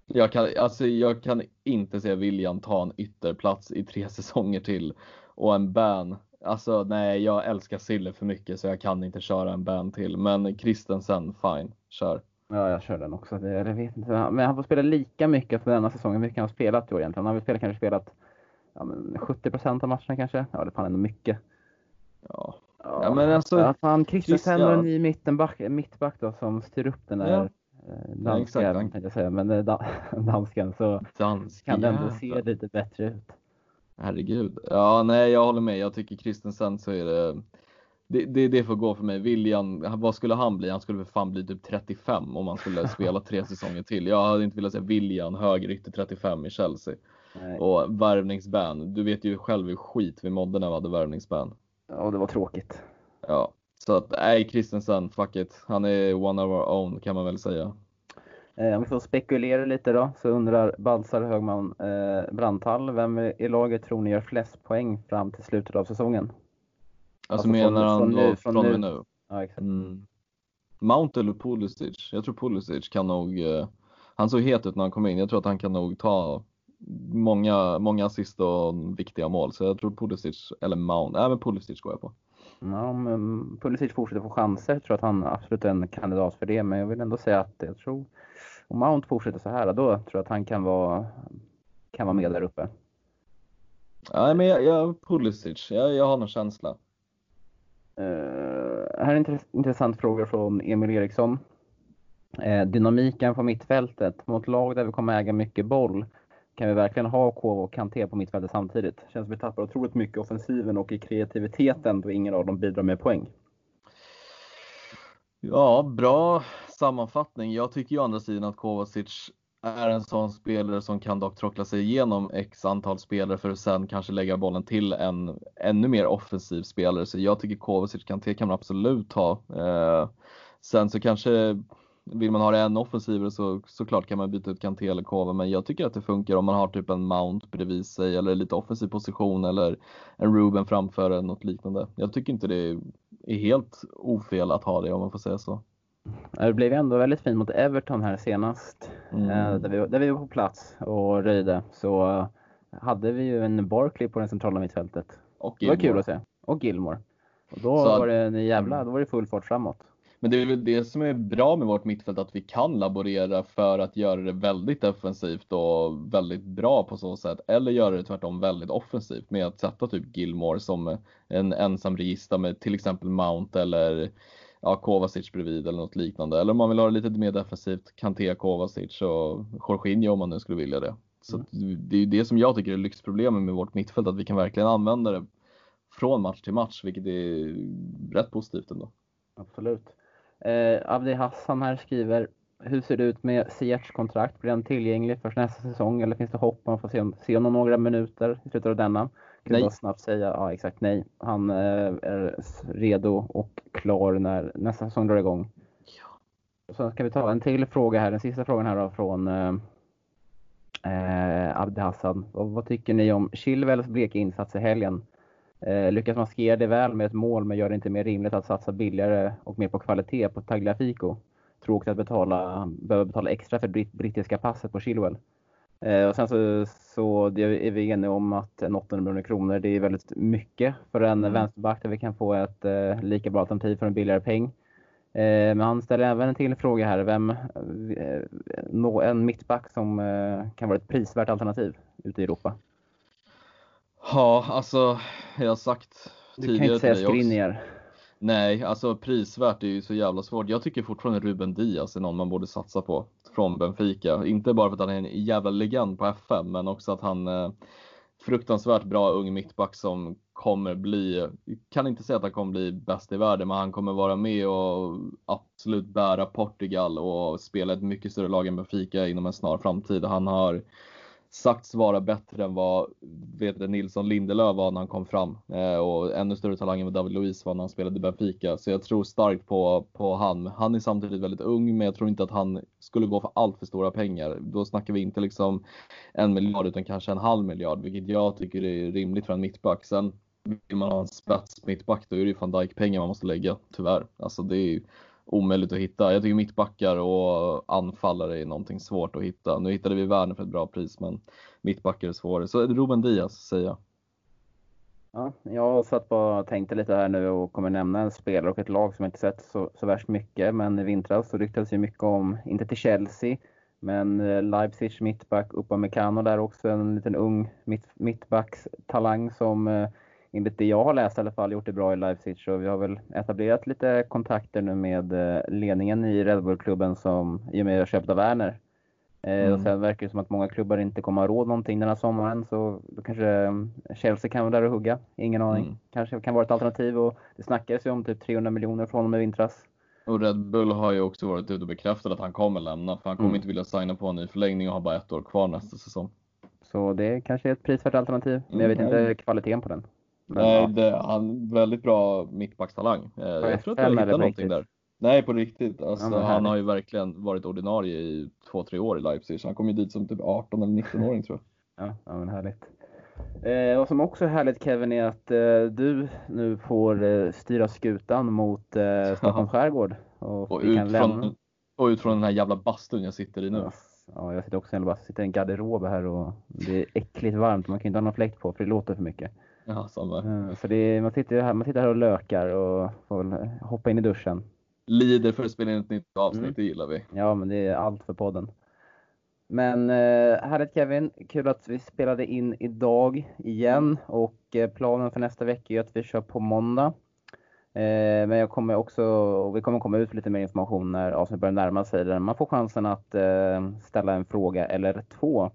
Jag kan, alltså jag kan inte se William ta en ytterplats i tre [LAUGHS] säsonger till och en ban. Alltså nej, jag älskar Sille för mycket så jag kan inte köra en ban till. Men Christensen, fine, kör. Ja, jag kör den också. Det, jag vet inte. Men han får spela lika mycket för denna säsong. Hur mycket han har spelat i år egentligen? Han har spelat, kanske spelat ja, men 70% av matcherna kanske? Ja, det är fan ändå mycket. Ja, Ja, Ja, men alltså, ja, fan, Christensen och en ny mittenback, mittback då som styr upp den där Ja. eh, dansken, exakt. tänkte jag säga, men eh, da, [LAUGHS] dansken så dansk kan det ändå se lite bättre ut. Herregud. Ja, nej, jag håller med. Jag tycker Christensen så är det det, det, det får gå för mig. William, vad skulle han bli? Han skulle för fan bli typ 35 om han skulle [LAUGHS] spela tre säsonger till. Jag hade inte velat se William högerytter 35 i Chelsea. Nej. Och värvningsban. Du vet ju själv hur skit vi mådde när vi hade värvningsban. Ja, det var tråkigt. Ja, så att nej, Christensen, fuck it. Han är one of our own kan man väl säga. Eh, om vi får spekulera lite då, så undrar Balsar Högman eh, Brandtall, vem i laget tror ni gör flest poäng fram till slutet av säsongen? Alltså, Alltså, från- menar han från nu- då från från och nu. nu? Ja, exakt. Mm. Mount eller Pulisic? Jag tror Pulisic kan nog, eh, han såg het ut när han kom in. Jag tror att han kan nog ta många, många assist och viktiga mål. Så jag tror Pulisic eller Mount, nej men Pulisic går jag på. Ja, om um, Pulisic fortsätter få chanser tror jag att han absolut är en kandidat för det. Men jag vill ändå säga att jag tror om Mount fortsätter så här, då tror jag att han kan vara, kan vara med där uppe. Nej men jag, jag Pulisic, jag, jag har någon känsla. Eh, här är en intress- intressant fråga från Emil Eriksson. Eh, dynamiken på mittfältet mot lag där vi kommer äga mycket boll. Kan vi verkligen ha Kov och Kanté på mittfältet samtidigt? Känns som vi tappar otroligt mycket i offensiven och i kreativiteten då ingen av dem bidrar med poäng. Ja, bra sammanfattning. Jag tycker ju å andra sidan att Kovacic är en sån spelare som kan dock trockla sig igenom x antal spelare för att sen kanske lägga bollen till en ännu mer offensiv spelare. Så jag tycker Kovacic kan, kan man absolut ha. Eh, sen så kanske vill man ha det ännu offensivare så såklart kan man byta ut Kanté eller Kova men jag tycker att det funkar om man har typ en Mount bredvid sig eller lite offensiv position eller en Ruben framför eller något liknande. Jag tycker inte det är helt ofel att ha det om man får säga så. Det blev ändå väldigt fint mot Everton här senast. Mm. Eh, där, vi, där vi var på plats och röjde. Så eh, hade vi ju en Barkley på det centrala mittfältet. Och Det var kul att se. Och Gilmore. Och då Så var det en jävla, Mm. då var det full fart framåt. Men det är väl det som är bra med vårt mittfält, att vi kan laborera för att göra det väldigt defensivt och väldigt bra på så sätt. Eller göra det tvärtom väldigt offensivt med att sätta typ Gilmore som en ensam regista med till exempel Mount eller ja, Kovacic bredvid eller något liknande. Eller om man vill ha det lite mer defensivt, Kanté, Kovacic och Jorginho om man nu skulle vilja det. Så mm. det är ju det som jag tycker är lyxproblemet med vårt mittfält, att vi kan verkligen använda det från match till match, vilket är rätt positivt ändå. Absolut. Eh, Abdi Hassan här skriver, hur ser det ut med Ziyechs kontrakt? Blir han tillgänglig för nästa säsong eller finns det hopp om att få se, se honom några minuter i slutet av denna? Kan nej. snabbt säga, ja exakt nej. Han eh, är redo och klar när nästa säsong drar igång. Ja. Så ska vi ta en till fråga här, den sista frågan här då från eh, eh Abdi Hassan. Och vad tycker ni om Chilwells bleka insats i helgen? Eh, lyckas maskera det väl med ett mål men gör det inte mer rimligt att satsa billigare och mer på kvalitet på Tagliafico. Tråkigt att betala, behöva betala extra för britt, brittiska passet på Chilwell. Eh, och sen så, så det är vi eniga om att 800 miljoner kronor det är väldigt mycket för en mm. vänsterback där vi kan få ett eh, lika bra alternativ för en billigare peng. Eh, men han ställer även en till fråga här. Vem, eh, en mittback som eh, kan vara ett prisvärt alternativ ute i Europa? Ja, alltså jag har sagt du tidigare Du kan inte säga Skriniar. Nej, alltså prisvärt är ju så jävla svårt. Jag tycker fortfarande Ruben Diaz är någon man borde satsa på från Benfica. Inte bara för att han är en jävla legend på FM, men också att han är fruktansvärt bra ung mittback som kommer bli, kan inte säga att han kommer bli bäst i världen, men han kommer vara med och absolut bära Portugal och spela ett mycket större lag än Benfica inom en snar framtid. Han har sagts vara bättre än vad vet Nilsson Lindelöf var när han kom fram eh, och ännu större talang än vad David Luiz var när han spelade i Benfica. Så jag tror starkt på, på han. Han är samtidigt väldigt ung, men jag tror inte att han skulle gå för allt för stora pengar. Då snackar vi inte liksom en miljard utan kanske en halv miljard, vilket jag tycker är rimligt för en mittback. Sen vill man ha en spets mittback, då är det ju van Dijk pengar man måste lägga, tyvärr. Alltså det är omöjligt att hitta. Jag tycker mittbackar och anfallare är någonting svårt att hitta. Nu hittade vi Werner för ett bra pris, men mittbackar är svårare. Så Ruben Diaz säger jag. Ja, jag satt bara och tänkte lite här nu och kommer nämna en spelare och ett lag som jag inte sett så, så värst mycket. Men i vintras så ryktades ju mycket om, inte till Chelsea, men Leipzig Leipzigs mittback Upamecano där också, en liten ung mitt, mittbackstalang som eh, enligt det jag har läst i alla fall, gjort det bra i Leipzig. Så vi har väl etablerat lite kontakter nu med eh, ledningen i Red Bull-klubben som i och med köpt av Werner. Eh, mm. Och sen verkar det som att många klubbar inte kommer ha råd någonting den här sommaren. Så då kanske mm, Chelsea kan vara där och hugga. Ingen aning. Mm. Kanske kan vara ett alternativ. Och det snackades ju om typ 300 miljoner från och med vintras. Och Red Bull har ju också varit ute och bekräftat att han kommer lämna. För han kommer mm. inte vilja signa på en ny förlängning och har bara ett år kvar nästa säsong. Så det kanske är ett prisvärt alternativ. Men jag vet mm. inte kvaliteten på den. Nej, det, han väldigt bra mittbackstalang. Eh, jag tror att jag hittade någonting där. Nej, på riktigt. Alltså, ja, han har ju verkligen varit ordinarie i två, tre år i Leipzig. Så han kom ju dit som typ 18 eller 19-åring tror jag. Ja, ja men härligt. Eh, vad som också är härligt Kevin är att eh, du nu får eh, styra skutan mot eh, [LAUGHS] Stockholms skärgård. Och, och, ut från, och ut från den här jävla bastun jag sitter i nu. Ja, ja jag sitter också i en, sitter i en garderob här och det är äckligt varmt. Man kan inte ha någon fläkt på för det låter för mycket. Ja, samma. Eh, så det man, sitter här, man sitter här och lökar och får väl hoppa in i duschen. Lider för att spela in ett nytt avsnitt, mm. det gillar vi. Ja, men det är allt för podden. Men eh, härligt Kevin, kul att vi spelade in idag igen och eh, planen för nästa vecka är att vi kör på måndag. Eh, men jag kommer också, vi kommer komma ut med lite mer information när avsnittet börjar närma sig där man får chansen att eh, ställa en fråga eller två.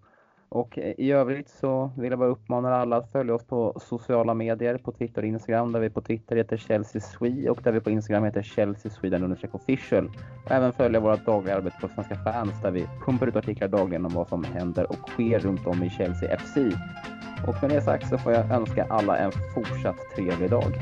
Och i övrigt så vill jag bara uppmana alla att följa oss på sociala medier, på Twitter och Instagram, där vi på Twitter heter Chelsea Swe och där vi på Instagram heter Chelsea Sweden official. Och även följa vårt dagliga arbete på Svenska fans där vi pumpar ut artiklar dagligen om vad som händer och sker runt om i Chelsea FC. Och med det sagt så får jag önska alla en fortsatt trevlig dag.